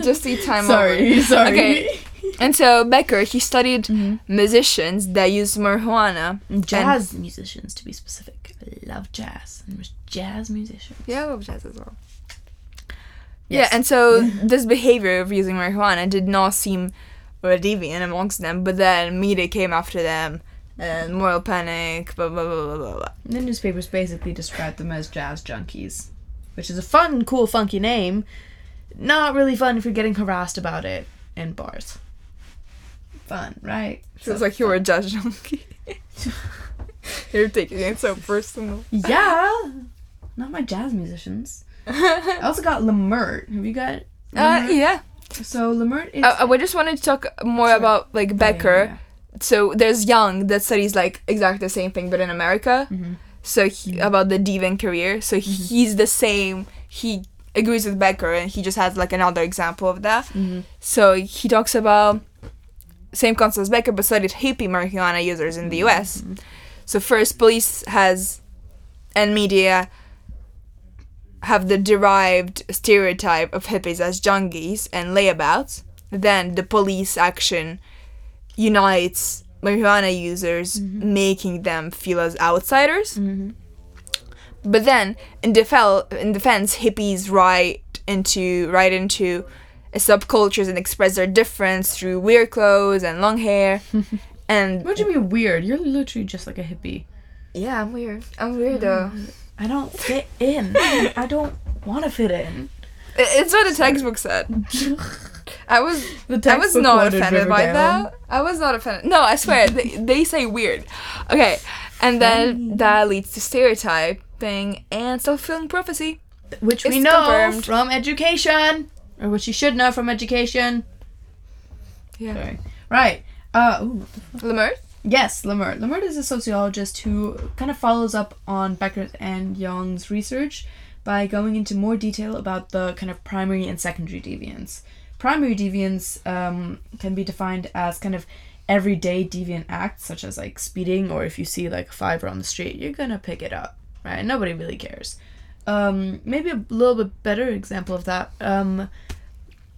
Speaker 3: just eat time
Speaker 4: sorry,
Speaker 3: over.
Speaker 4: sorry.
Speaker 3: Okay. And so Becker, he studied
Speaker 4: Mhm.
Speaker 3: musicians that use marijuana.
Speaker 4: Jazz musicians, to be specific. I love jazz. And jazz musicians.
Speaker 3: Yeah, I love jazz as well.
Speaker 4: Yes.
Speaker 3: Yeah, and so this behavior of using marijuana did not seem deviant amongst them, but then media came after them and moral panic, blah blah blah blah blah. blah.
Speaker 4: The newspapers basically described them as jazz junkies, which is a fun, cool, funky name. Not really fun if you're getting harassed about it in bars. Fun, right?
Speaker 3: Feels like you were a jazz junkie. You're taking it so personal.
Speaker 4: Yeah. Not my jazz musicians. I also got Lemert. Have you got?
Speaker 3: Uh, yeah.
Speaker 4: So Lemert is.
Speaker 3: Uh, we just wanted to talk more
Speaker 4: Sorry.
Speaker 3: about like
Speaker 4: Yeah,
Speaker 3: Becker.
Speaker 4: yeah,
Speaker 3: So there's Young that studies like exactly the same thing, but in America.
Speaker 4: yeah. Mhm.
Speaker 3: So he, about the deviant career. So he's the same. He agrees with Becker, and he just has like another example of that.
Speaker 4: Mhm.
Speaker 3: So he talks about same concept as Becker, but studied hippie marijuana users in the U.S. So first, police has and media have the derived stereotype of hippies as junkies and layabouts. Then the police action unites marijuana users, making them feel as outsiders.
Speaker 4: Mhm.
Speaker 3: But then, in, defel- in defense, hippies right into right into subcultures and express their difference through weird clothes and long hair. and
Speaker 4: What do you mean weird? You're literally just like a hippie.
Speaker 3: yeah, I'm weird. I'm weird though.
Speaker 4: Mm, I don't fit in. I don't want to fit in.
Speaker 3: It's what the textbook said. I was
Speaker 4: The
Speaker 3: I was not offended by
Speaker 4: Riverdale.
Speaker 3: that. I was not offended. No, I swear they, they say weird. Okay, and then that leads to and self-fulfilling prophecy.
Speaker 4: Which we
Speaker 3: It's
Speaker 4: know
Speaker 3: confirmed.
Speaker 4: from education, or which you should know from education.
Speaker 3: Yeah.
Speaker 4: Sorry. Right. Uh. Ooh.
Speaker 3: Lemert.
Speaker 4: Yes, Lemert. Lemert is a sociologist who kind of follows up on Becker and Young's research by going into more detail about the kind of primary and secondary deviance. Primary deviance um, can be defined as kind of everyday deviant acts, such as like speeding, or if you see like a fiver on the street, you're gonna pick it up, right? Nobody really cares. Um, maybe a little bit better example of that. Um,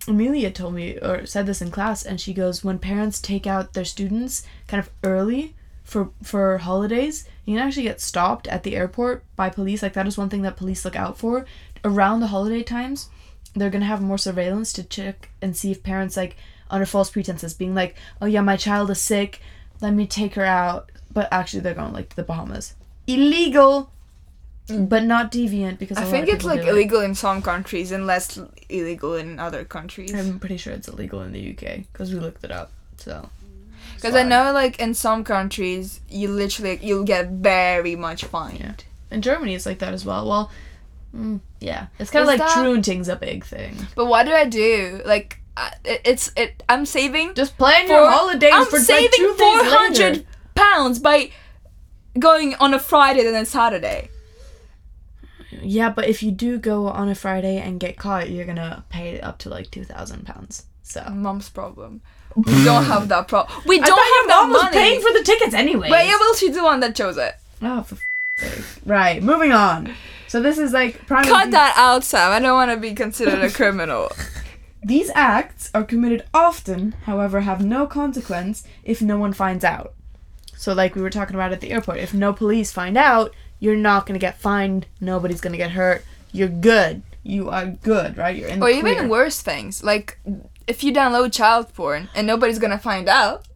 Speaker 4: Amelia told me or said this in class, and she goes, when parents take out their students kind of early for for holidays, you can actually get stopped at the airport by police. Like that is one thing that police look out for around the holiday times. They're gonna have more surveillance to check and see if parents like under false pretenses being like, oh yeah, my child is sick, let me take her out, but actually they're going like to the Bahamas. Illegal, but not deviant because
Speaker 3: I think it's like
Speaker 4: do it.
Speaker 3: illegal in some countries and less illegal in other countries.
Speaker 4: I'm pretty sure it's illegal in the UK because we looked it up. So.
Speaker 3: Because I know, like in some countries, you literally you'll get very much fined.
Speaker 4: Yeah. In Germany, it's like that as well. Well, mm, yeah, it's kind of like
Speaker 3: that-
Speaker 4: truanting's a big thing.
Speaker 3: But what do I do? Like, uh, it, it's it. I'm saving
Speaker 4: Just plan
Speaker 3: for
Speaker 4: your holidays
Speaker 3: I'm
Speaker 4: for
Speaker 3: saving
Speaker 4: like
Speaker 3: four hundred pounds by going on a Friday and then Saturday.
Speaker 4: Yeah, but if you do go on a Friday and get caught, you're gonna pay up to like two thousand pounds. So
Speaker 3: Mom's problem. We don't have that problem. We don't
Speaker 4: thought
Speaker 3: have
Speaker 4: your
Speaker 3: that
Speaker 4: mom was paying for the tickets anyway.
Speaker 3: But yeah, well, she's the one that chose it.
Speaker 4: Oh, for f- sake. Right, moving on. So this is like prime.
Speaker 3: Cut that out, Sam. I don't want to be considered a criminal.
Speaker 4: These acts are committed often, however, have no consequence if no one finds out. So, like we were talking about at the airport, if no police find out, you're not gonna get fined. Nobody's gonna get hurt. You're good. You are good, right? You're in the
Speaker 3: or even
Speaker 4: clear.
Speaker 3: worse things, like if you download child porn and nobody's gonna find out.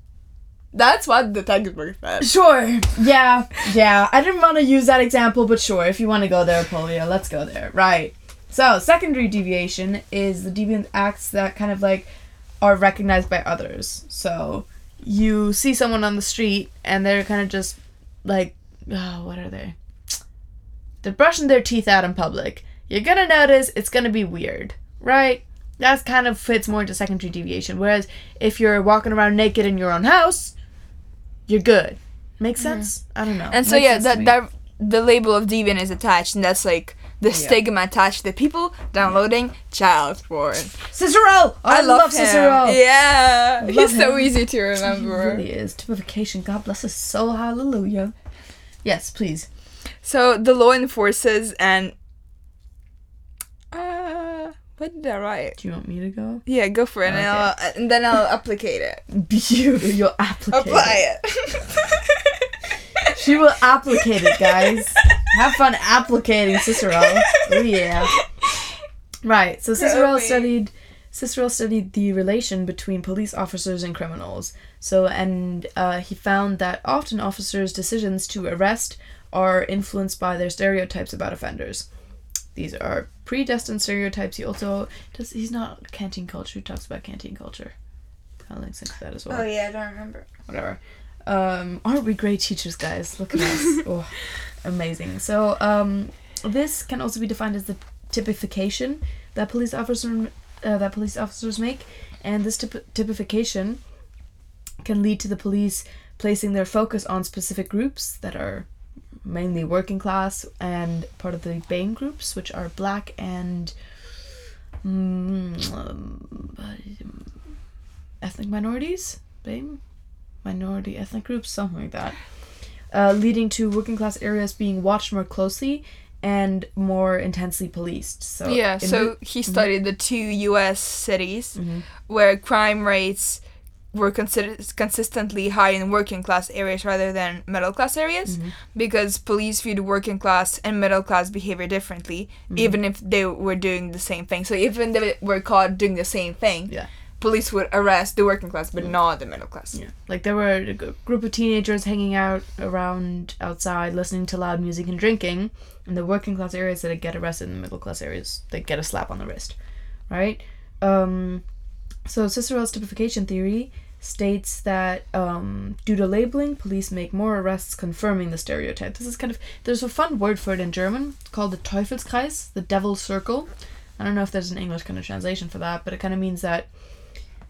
Speaker 3: That's what the textbook said.
Speaker 4: Sure. Yeah. Yeah. I didn't want to use that example, but sure. If you want to go there, Polio, let's go there. Right. So, secondary deviation is the deviant acts that kind of like are recognized by others. So, you see someone on the street and they're kind of just like, oh, what are they? They're brushing their teeth out in public. You're gonna notice it's gonna be weird, right? That kind of fits more into secondary deviation. Whereas if you're walking around naked in your own house, you're good. Make sense? I don't know.
Speaker 3: And so
Speaker 4: Makes
Speaker 3: yeah, that that the label of deviant is attached, and that's like the stigma attached to the people downloading child porn.
Speaker 4: Cicourel. I, love,
Speaker 3: him.
Speaker 4: Cicourel.
Speaker 3: Yeah,
Speaker 4: love
Speaker 3: he's so easy to
Speaker 4: He
Speaker 3: remember.
Speaker 4: really is typification. God bless his soul. Hallelujah. Yes, please.
Speaker 3: So the law enforces and uh, what did I write?
Speaker 4: Do you want me to go?
Speaker 3: Yeah, go for it, and,
Speaker 4: Okay.
Speaker 3: I'll, and then I'll applicate it.
Speaker 4: You, you'll applicate.
Speaker 3: Apply
Speaker 4: it.
Speaker 3: it.
Speaker 4: She will applicate it, guys. Have fun applicating Cicourel. Oh yeah. Right. So
Speaker 3: Cicourel
Speaker 4: studied Cicourel studied the relation between police officers and criminals. So and uh, he found that often officers' decisions to arrest are influenced by their stereotypes about offenders. These are predestined stereotypes. He also does. He's not canteen culture. He talks about canteen culture. Kind of links into that as well
Speaker 3: oh yeah, I don't remember.
Speaker 4: whatever. Um, aren't we great teachers, guys? Look at us. oh, amazing. So, um, this can also be defined as the typification that police officer uh, that police officers make, and this typ- typification can lead to the police placing their focus on specific groups that are mainly working class and part of the BAME groups, which are black and mm, um, ethnic minorities. BAME? Minority ethnic groups, something like that. Uh, leading to working class areas being watched more closely and more intensely policed. So
Speaker 3: yeah, so
Speaker 4: the-
Speaker 3: he studied the two U.S. cities
Speaker 4: Mhm.
Speaker 3: where crime rates were considered consistently high in working class areas rather than middle class areas
Speaker 4: Mm-hmm.
Speaker 3: because police viewed working class and middle class behavior differently
Speaker 4: Mm-hmm.
Speaker 3: even if they were doing the same thing so even if they were caught doing the same thing
Speaker 4: Yeah.
Speaker 3: police would arrest the working class but not the middle class
Speaker 4: Yeah. Like there were a group of teenagers hanging out around outside listening to loud music and drinking. In the working class areas that get arrested in the middle class areas, they get a slap on the wrist. Right? Um, so Cicourel's typification theory states that um, due to labeling, police make more arrests confirming the stereotype. This is kind of there's a fun word for it in German it's called the Teufelskreis, the devil's circle. I don't know if there's an English kind of translation for that, but it kind of means that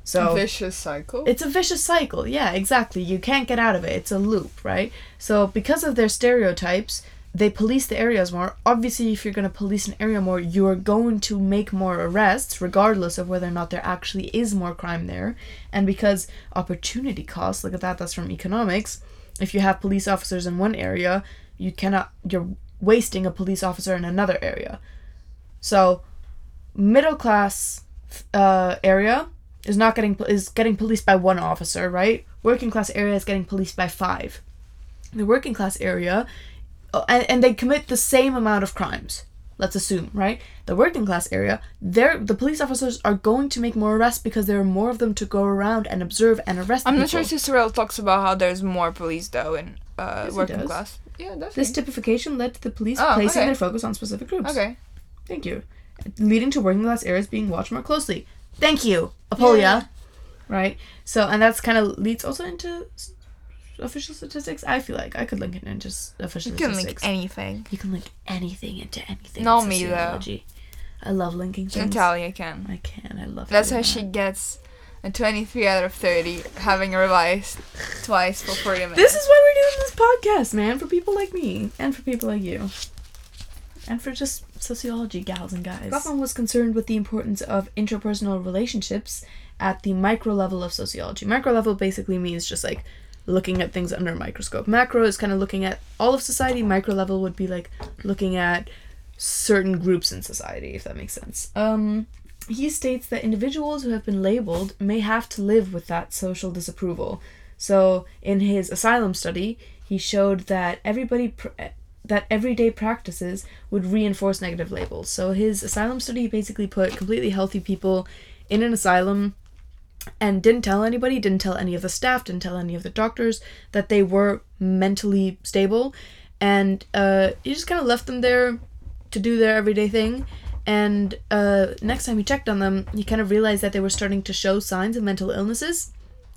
Speaker 4: so
Speaker 3: vicious cycle
Speaker 4: it's a vicious cycle. Yeah, exactly. You can't get out of it. It's a loop, right? So because of their stereotypes, they police the areas more. Obviously, if you're going to police an area more, you are going to make more arrests, regardless of whether or not there actually is more crime there. And because opportunity costs, look at that, that's from economics. If you have police officers in one area, you cannot, you're wasting a police officer in another area. So, middle class uh, area is not getting is getting policed by one officer, right? Working class area is getting policed by five. The working class area, and, and they commit the same amount of crimes. Let's assume, right? The working class area, they're the police officers are going to make more arrests because there are more of them to go around and observe and arrest.
Speaker 3: i'm not
Speaker 4: people.
Speaker 3: sure Cicourel talks about how there's more police though in uh,
Speaker 4: Yes,
Speaker 3: working class yeah that's
Speaker 4: This typification led to the police
Speaker 3: Oh,
Speaker 4: placing
Speaker 3: okay.
Speaker 4: their focus on specific groups.
Speaker 3: okay
Speaker 4: Thank you. Leading to working class areas being watched more closely. Thank you, Apollyia. Yeah. Right. So, and that's kind of leads also into official statistics. I feel like I could link it into s- official statistics.
Speaker 3: you can
Speaker 4: statistics.
Speaker 3: link anything
Speaker 4: you can link anything into anything.
Speaker 3: Not
Speaker 4: in
Speaker 3: me, though.
Speaker 4: I love linking things.
Speaker 3: natalia can
Speaker 4: I can. I love.
Speaker 3: That's how she gets a 23 out of 30, having revised twice for 40 minutes.
Speaker 4: This is why we're doing this podcast, man. For people like me and for people like you. and for just sociology gals and guys. Goffman was concerned with the importance of interpersonal relationships at the micro level of sociology. Micro level basically means just like looking at things under a microscope. Macro is kind of looking at all of society. Micro level would be like looking at certain groups in society, if that makes sense. Um, he states that individuals who have been labeled may have to live with that social disapproval. So, in his asylum study, he showed that everybody pr- that everyday practices would reinforce negative labels. So, his asylum study basically put completely healthy people in an asylum and didn't tell anybody, didn't tell any of the staff, didn't tell any of the doctors that they were mentally stable, and uh, he just kind of left them there to do their everyday thing. And uh, next time he checked on them, he kind of realized that they were starting to show signs of mental illnesses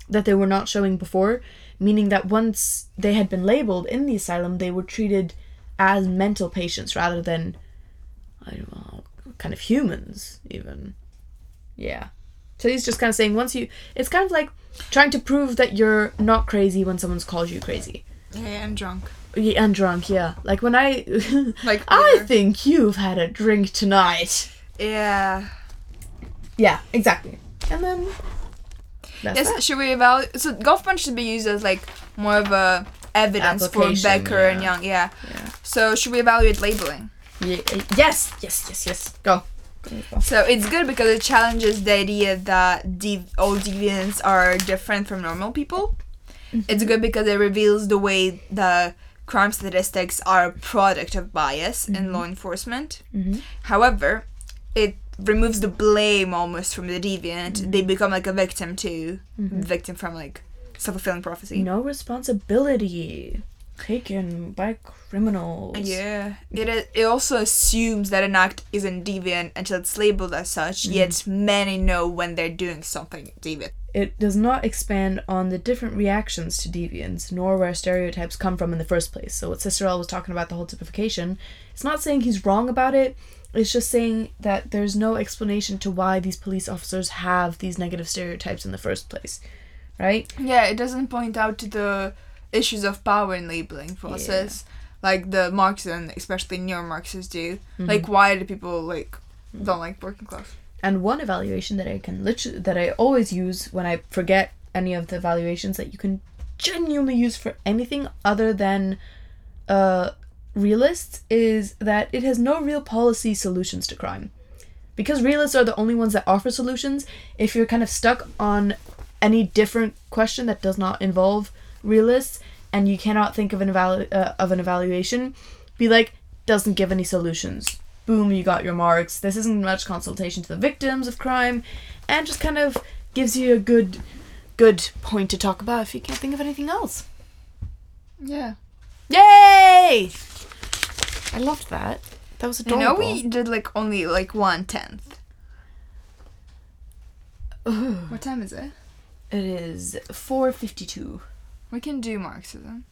Speaker 4: that they were not showing before, meaning that once they had been labeled in the asylum, they were treated as mental patients rather than, I don't know, kind of humans, even. Yeah. So he's just kind of saying once you, it's kind of like trying to prove that you're not crazy when someone's called you crazy.
Speaker 3: Yeah, and drunk.
Speaker 4: Yeah, and drunk, yeah. Like when I,
Speaker 3: Like
Speaker 4: I think you've had a drink tonight.
Speaker 3: Yeah.
Speaker 4: Yeah, exactly. And then. That's
Speaker 3: Yes,
Speaker 4: that.
Speaker 3: should we evaluate? So Goffman should be used as like more of a evidence for Becker and. Young. Yeah.
Speaker 4: Yeah.
Speaker 3: So should we evaluate labeling?
Speaker 4: Ye- yes, yes, yes, yes. Go.
Speaker 3: So it's good because it challenges the idea that de- all deviants are different from normal people. It's good because it reveals the way the crime statistics are a product of bias in mm-hmm. law enforcement.
Speaker 4: Mhm.
Speaker 3: However, it removes the blame almost from the deviant. Mm-hmm. They become like a victim too, mm-hmm. victim from like self fulfilling prophecy.
Speaker 4: No responsibility taken by criminals.
Speaker 3: Yeah, it it also assumes that an act isn't deviant until it's labeled as such. Mm. Yet many know when they're doing something deviant.
Speaker 4: It does not expand on the different reactions to deviance, nor where stereotypes come from in the first place. So, what Cicourel was talking about, the whole typification, it's not saying he's wrong about it, it's just saying that there's no explanation to why these police officers have these negative stereotypes in the first place. Right?
Speaker 3: Yeah, it doesn't point out to the issues of power in labeling process, like the Marxism, especially neo-Marxists do. Like, why do people like don't like working class?
Speaker 4: And one evaluation that I can literally that I always use when I forget any of the evaluations that you can genuinely use for anything other than uh realists is that it has no real policy solutions to crime. Because realists are the only ones that offer solutions, if you're kind of stuck on any different question that does not involve realists and you cannot think of an evalu- uh, of an evaluation, be like doesn't give any solutions. Boom, you got your marks. This isn't much consultation to the victims of crime, and just kind of gives you a good, good point to talk about if you can't think of anything else.
Speaker 3: Yeah.
Speaker 4: Yay! I loved that. That was
Speaker 3: You
Speaker 4: adorable.
Speaker 3: know, we did like only like one tenth. What time is it?
Speaker 4: It is four fifty-two.
Speaker 3: We can do Marxism.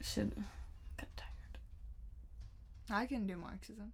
Speaker 4: Should. Got tired.
Speaker 3: I can do Marxism.